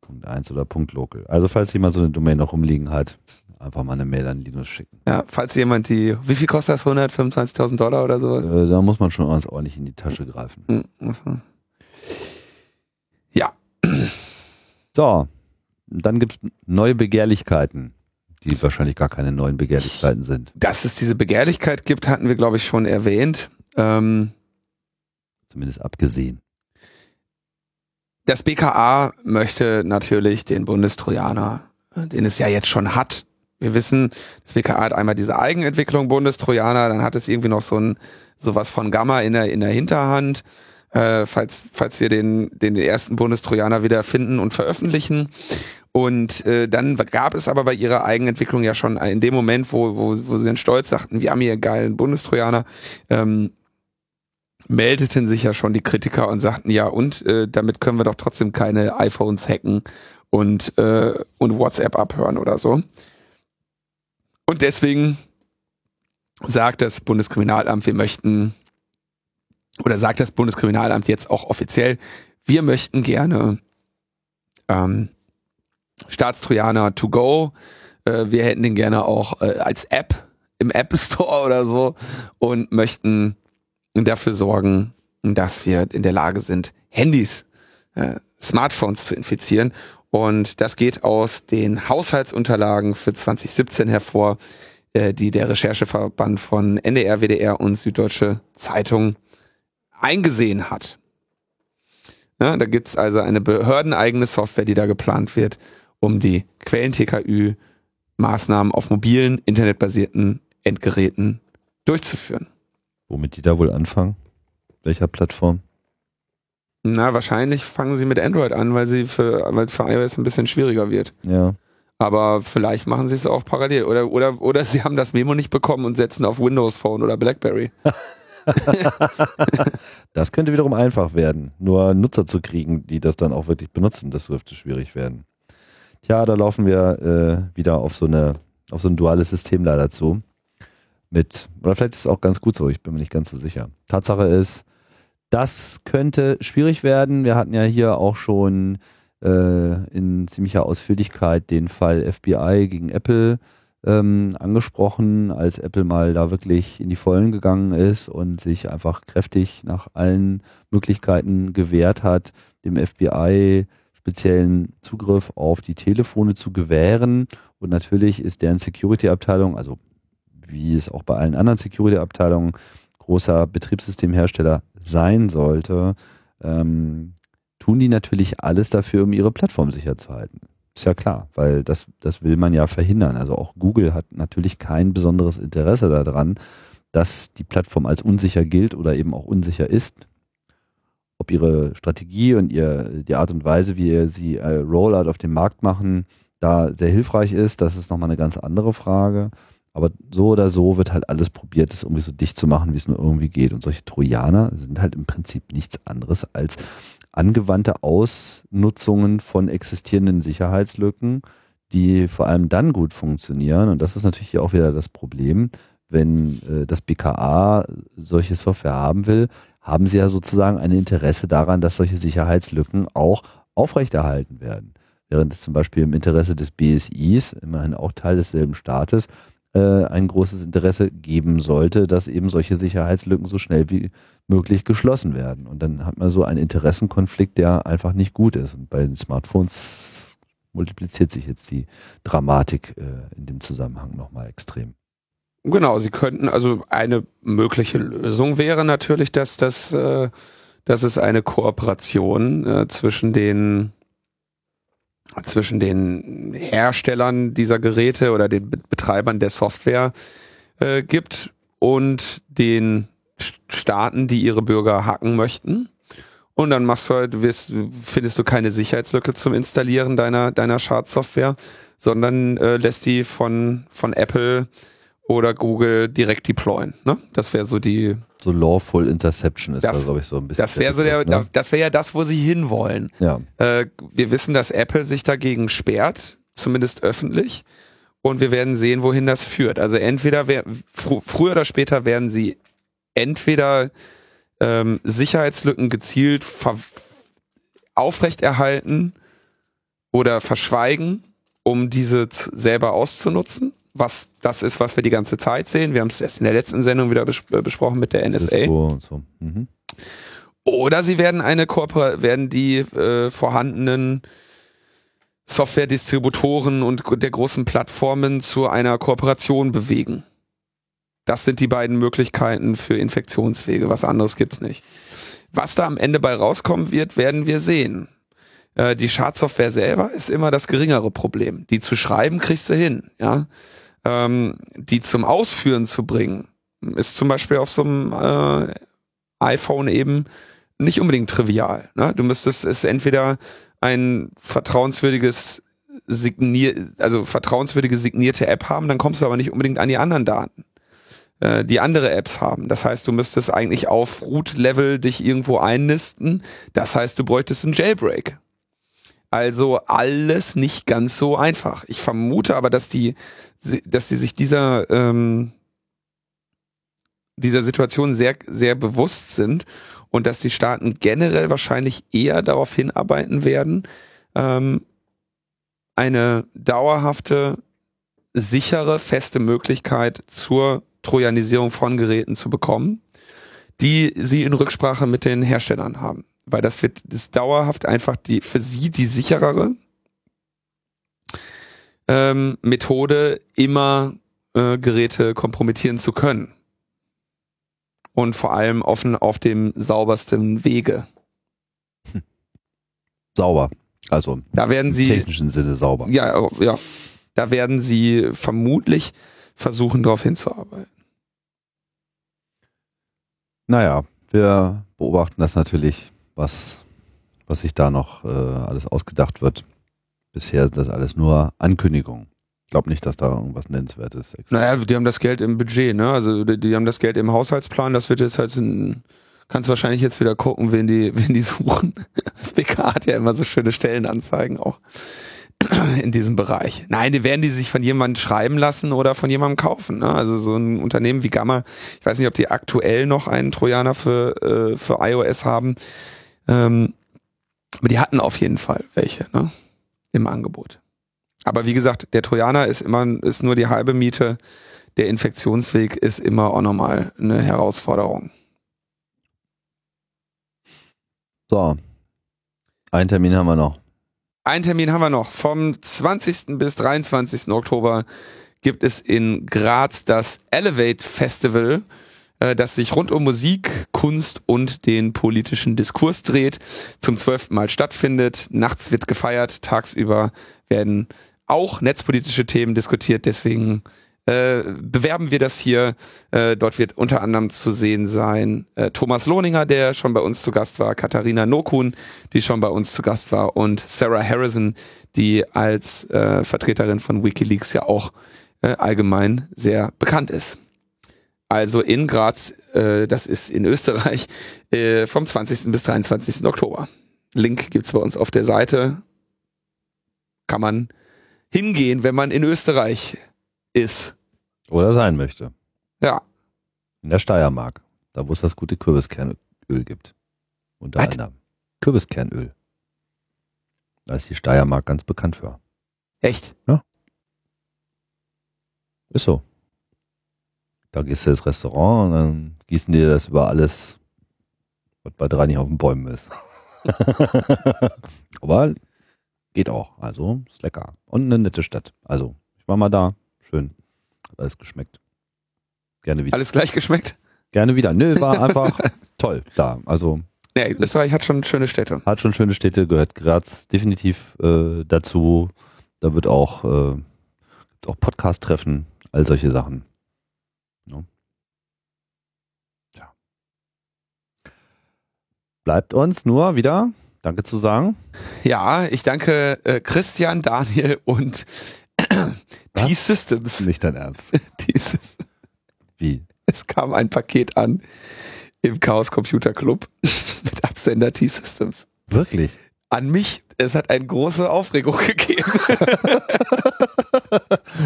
Punkt 1 oder Punkt Local. Also falls jemand so eine Domain noch rumliegen hat, einfach mal eine Mail an Linus schicken. Ja, falls jemand die, wie viel kostet das? 125.000 Dollar oder so? Äh, da muss man schon ganz ordentlich in die Tasche greifen. Hm. Ja, So, dann gibt's neue Begehrlichkeiten, die wahrscheinlich gar keine neuen Begehrlichkeiten sind. dass es diese Begehrlichkeit gibt, hatten wir, glaube ich, schon erwähnt. Ähm, Zumindest abgesehen. das BKA möchte natürlich den Bundestrojaner, äh, den es ja jetzt schon hat. Wir wissen, das BKA hat einmal diese Eigenentwicklung Bundestrojaner, dann hat es irgendwie noch so ein sowas von Gamma in der in der Hinterhand, äh, falls falls wir den den ersten Bundestrojaner wieder finden und veröffentlichen. Und äh, dann gab es aber bei ihrer Eigenentwicklung ja schon in dem Moment, wo wo, wo sie dann stolz sagten, wir haben hier einen geilen Bundestrojaner, ähm, meldeten sich ja schon die Kritiker und sagten, ja, und äh, damit können wir doch trotzdem keine iPhones hacken und, äh, und WhatsApp abhören oder so. Und deswegen sagt das Bundeskriminalamt, wir möchten, oder sagt das Bundeskriminalamt jetzt auch offiziell, wir möchten gerne ähm, Staatstrojaner to go. Äh, wir hätten den gerne auch äh, als App im App Store oder so und möchten dafür sorgen, dass wir in der Lage sind, Handys, äh, Smartphones zu infizieren. Und das geht aus den Haushaltsunterlagen für 2017 hervor, äh, die der Rechercheverband von NDR, WDR und Süddeutsche Zeitung eingesehen hat. Ja, da gibt's also eine behördeneigene Software, die da geplant wird, um die Quellen-TKÜ-Maßnahmen auf mobilen, internetbasierten Endgeräten durchzuführen. Womit die da wohl anfangen? Welcher Plattform? Na, wahrscheinlich fangen sie mit Android an, weil sie für, weil es für iOS ein bisschen schwieriger wird. Ja. Aber vielleicht machen sie es auch parallel. Oder, oder, oder sie haben das Memo nicht bekommen und setzen auf Windows Phone oder Blackberry. Das könnte wiederum einfach werden. Nur Nutzer zu kriegen, die das dann auch wirklich benutzen, das dürfte schwierig werden. Tja, da laufen wir äh, wieder auf so eine, auf so ein duales System leider zu. Mit, oder vielleicht ist es auch ganz gut so, ich bin mir nicht ganz so sicher. Tatsache ist, das könnte schwierig werden. Wir hatten ja hier auch schon äh, in ziemlicher Ausführlichkeit den Fall FBI gegen Apple ähm, angesprochen, als Apple mal da wirklich in die Vollen gegangen ist und sich einfach kräftig nach allen Möglichkeiten gewehrt hat, dem FBI speziellen Zugriff auf die Telefone zu gewähren. Und natürlich ist deren Security-Abteilung, also wie es auch bei allen anderen Security-Abteilungen großer Betriebssystemhersteller sein sollte, ähm, tun die natürlich alles dafür, um ihre Plattform sicher zu halten. Ist ja klar, weil das, das will man ja verhindern. Also auch Google hat natürlich kein besonderes Interesse daran, dass die Plattform als unsicher gilt oder eben auch unsicher ist. Ob ihre Strategie und ihr, die Art und Weise, wie sie äh, Rollout auf dem Markt machen, da sehr hilfreich ist, das ist nochmal eine ganz andere Frage. Aber so oder so wird halt alles probiert, es irgendwie so dicht zu machen, wie es nur irgendwie geht. Und solche Trojaner sind halt im Prinzip nichts anderes als angewandte Ausnutzungen von existierenden Sicherheitslücken, die vor allem dann gut funktionieren. Und das ist natürlich auch wieder das Problem. Wenn äh, das BKA solche Software haben will, haben sie ja sozusagen ein Interesse daran, dass solche Sicherheitslücken auch aufrechterhalten werden. Während es zum Beispiel im Interesse des BSIs, immerhin auch Teil desselben Staates, äh, ein großes Interesse geben sollte, dass eben solche Sicherheitslücken so schnell wie möglich geschlossen werden. Und dann hat man so einen Interessenkonflikt, der einfach nicht gut ist. Und bei den Smartphones multipliziert sich jetzt die Dramatik äh, in dem Zusammenhang nochmal extrem. Genau, sie könnten, also eine mögliche Lösung wäre natürlich, dass das, äh, dass es eine Kooperation äh, zwischen den zwischen den Herstellern dieser Geräte oder den Betreibern der Software äh, gibt und den Staaten, die ihre Bürger hacken möchten. Und dann machst du halt, wirst, findest du keine Sicherheitslücke zum Installieren deiner, deiner Schadsoftware, sondern äh, lässt die von, von Apple oder Google direkt deployen. Ne? Das wäre so die. So Lawful Interception ist Das- da, glaube ich, so ein bisschen. Das wäre so der, ne? das wäre ja das, wo sie hinwollen. Ja, Äh, wir wissen, dass Apple sich dagegen sperrt, zumindest öffentlich. Und wir werden sehen, wohin das führt. Also entweder wer, fr früher oder später werden sie entweder ähm, Sicherheitslücken gezielt aufrechterhalten oder verschweigen um diese selber auszunutzen. Was das ist, was wir die ganze Zeit sehen. Wir haben es erst in der letzten Sendung wieder bes äh, besprochen mit der NSA. So. Mhm. Oder sie werden eine Kooper werden die äh, vorhandenen Software-Distributoren und der großen Plattformen zu einer Kooperation bewegen. Das sind die beiden Möglichkeiten für Infektionswege. Was anderes gibt's nicht. Was da am Ende bei rauskommen wird, werden wir sehen. Äh, die Schadsoftware selber ist immer das geringere Problem. Die zu schreiben kriegst du hin, ja. Ähm, die zum Ausführen zu bringen, ist zum Beispiel auf so einem äh, iPhone eben nicht unbedingt trivial. Ne? Du müsstest es entweder ein vertrauenswürdiges signier, also vertrauenswürdige signierte App haben, dann kommst du aber nicht unbedingt an die anderen Daten, äh, die andere Apps haben. Das heißt, du müsstest eigentlich auf Root-Level dich irgendwo einnisten. Das heißt, du bräuchtest einen Jailbreak. Also alles nicht ganz so einfach. Ich vermute aber, dass die, dass sie sich dieser ähm, dieser Situation sehr sehr bewusst sind und dass die Staaten generell wahrscheinlich eher darauf hinarbeiten werden, ähm, eine dauerhafte, sichere, feste Möglichkeit zur Trojanisierung von Geräten zu bekommen, die sie in Rücksprache mit den Herstellern haben. Weil das wird das dauerhaft einfach die für sie die sicherere ähm, Methode, immer äh, Geräte kompromittieren zu können und vor allem offen auf dem saubersten Wege. Hm. Sauber. Also da werden sie im technischen Sinne sauber. Ja, oh, ja. Da werden sie vermutlich versuchen, darauf hinzuarbeiten. Naja, wir beobachten das natürlich, was, was sich da noch äh, alles ausgedacht wird. Bisher sind das alles nur Ankündigungen glaube nicht, dass da irgendwas Nennenswertes ist. Naja, die haben das Geld im Budget, ne? Also die, die haben das Geld im Haushaltsplan, das wird jetzt halt ein, kannst wahrscheinlich jetzt wieder gucken, wen die, wen die suchen. Das BK hat ja immer so schöne Stellenanzeigen auch in diesem Bereich. Nein, die werden die sich von jemandem schreiben lassen oder von jemandem kaufen. Ne? Also so ein Unternehmen wie Gamma, ich weiß nicht, ob die aktuell noch einen Trojaner für, äh, für iOS haben, ähm, aber die hatten auf jeden Fall welche ne? im Angebot. Aber wie gesagt, der Trojaner ist immer ist nur die halbe Miete. Der Infektionsweg ist immer auch nochmal eine Herausforderung. So. Einen Termin haben wir noch. Einen Termin haben wir noch. Vom 20. bis 23. Oktober gibt es in Graz das Elevate Festival, äh, das sich rund um Musik, Kunst und den politischen Diskurs dreht, zum zwölften Mal stattfindet. Nachts wird gefeiert, tagsüber werden auch netzpolitische Themen diskutiert. Deswegen äh, bewerben wir das hier. Äh, dort wird unter anderem zu sehen sein äh, Thomas Lohninger, der schon bei uns zu Gast war, Katharina Nokun, die schon bei uns zu Gast war, und Sarah Harrison, die als äh, Vertreterin von WikiLeaks ja auch äh, allgemein sehr bekannt ist. Also in Graz, äh, das ist in Österreich, äh, vom 20. bis 23. Oktober. Link gibt's bei uns auf der Seite. Kann man hingehen, wenn man in Österreich ist. Oder sein möchte. Ja. In der Steiermark, da wo es das gute Kürbiskernöl gibt. Unter What? anderem. Kürbiskernöl. Da ist die Steiermark ganz bekannt für. Echt? Ja. Ist so. Da gehst du ins Restaurant und dann gießen dir das über alles, was bei drei nicht auf den Bäumen ist. Aber Geht auch. Also ist lecker. Und eine nette Stadt. Also, ich war mal da. Schön. Hat alles geschmeckt. Gerne wieder. Alles gleich geschmeckt? Gerne wieder. Nö, war einfach toll da. Also. Ja, Österreich hat schon schöne Städte. Hat schon schöne Städte, gehört Graz definitiv äh, dazu. Da wird auch, äh, auch Podcast-Treffen, all solche Sachen. No. Ja. Bleibt uns nur wieder Danke zu sagen. Ja, ich danke äh, Christian, Daniel und T-Systems. Nicht dein Ernst. Wie? Es kam ein Paket an im Chaos Computer Club mit Absender T-Systems. Wirklich? An mich. Es hat eine große Aufregung gegeben.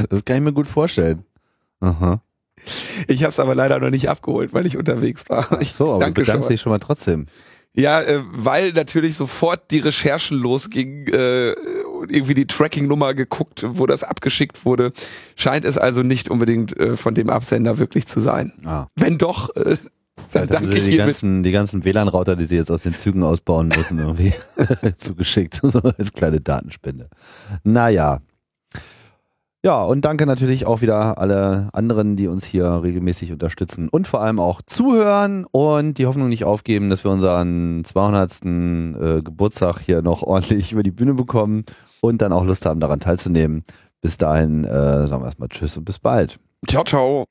das kann ich mir gut vorstellen. Aha. Ich habe es aber leider noch nicht abgeholt, weil ich unterwegs war. Ach so, aber danke du bedankst dich schon mal trotzdem. Ja, äh, weil natürlich sofort die Recherchen losgingen, äh, irgendwie die Tracking-Nummer geguckt, wo das abgeschickt wurde. Scheint es also nicht unbedingt äh, von dem Absender wirklich zu sein. Ah. Wenn doch, äh, dann Vielleicht haben sie die ganzen, die ganzen WLAN-Router, die sie jetzt aus den Zügen ausbauen müssen, irgendwie zugeschickt. So als kleine Datenspende. Naja. Ja, und danke natürlich auch wieder alle anderen, die uns hier regelmäßig unterstützen und vor allem auch zuhören und die Hoffnung nicht aufgeben, dass wir unseren 200. Äh, Geburtstag hier noch ordentlich über die Bühne bekommen und dann auch Lust haben, daran teilzunehmen. Bis dahin äh, sagen wir erstmal Tschüss und bis bald. Ciao, ciao.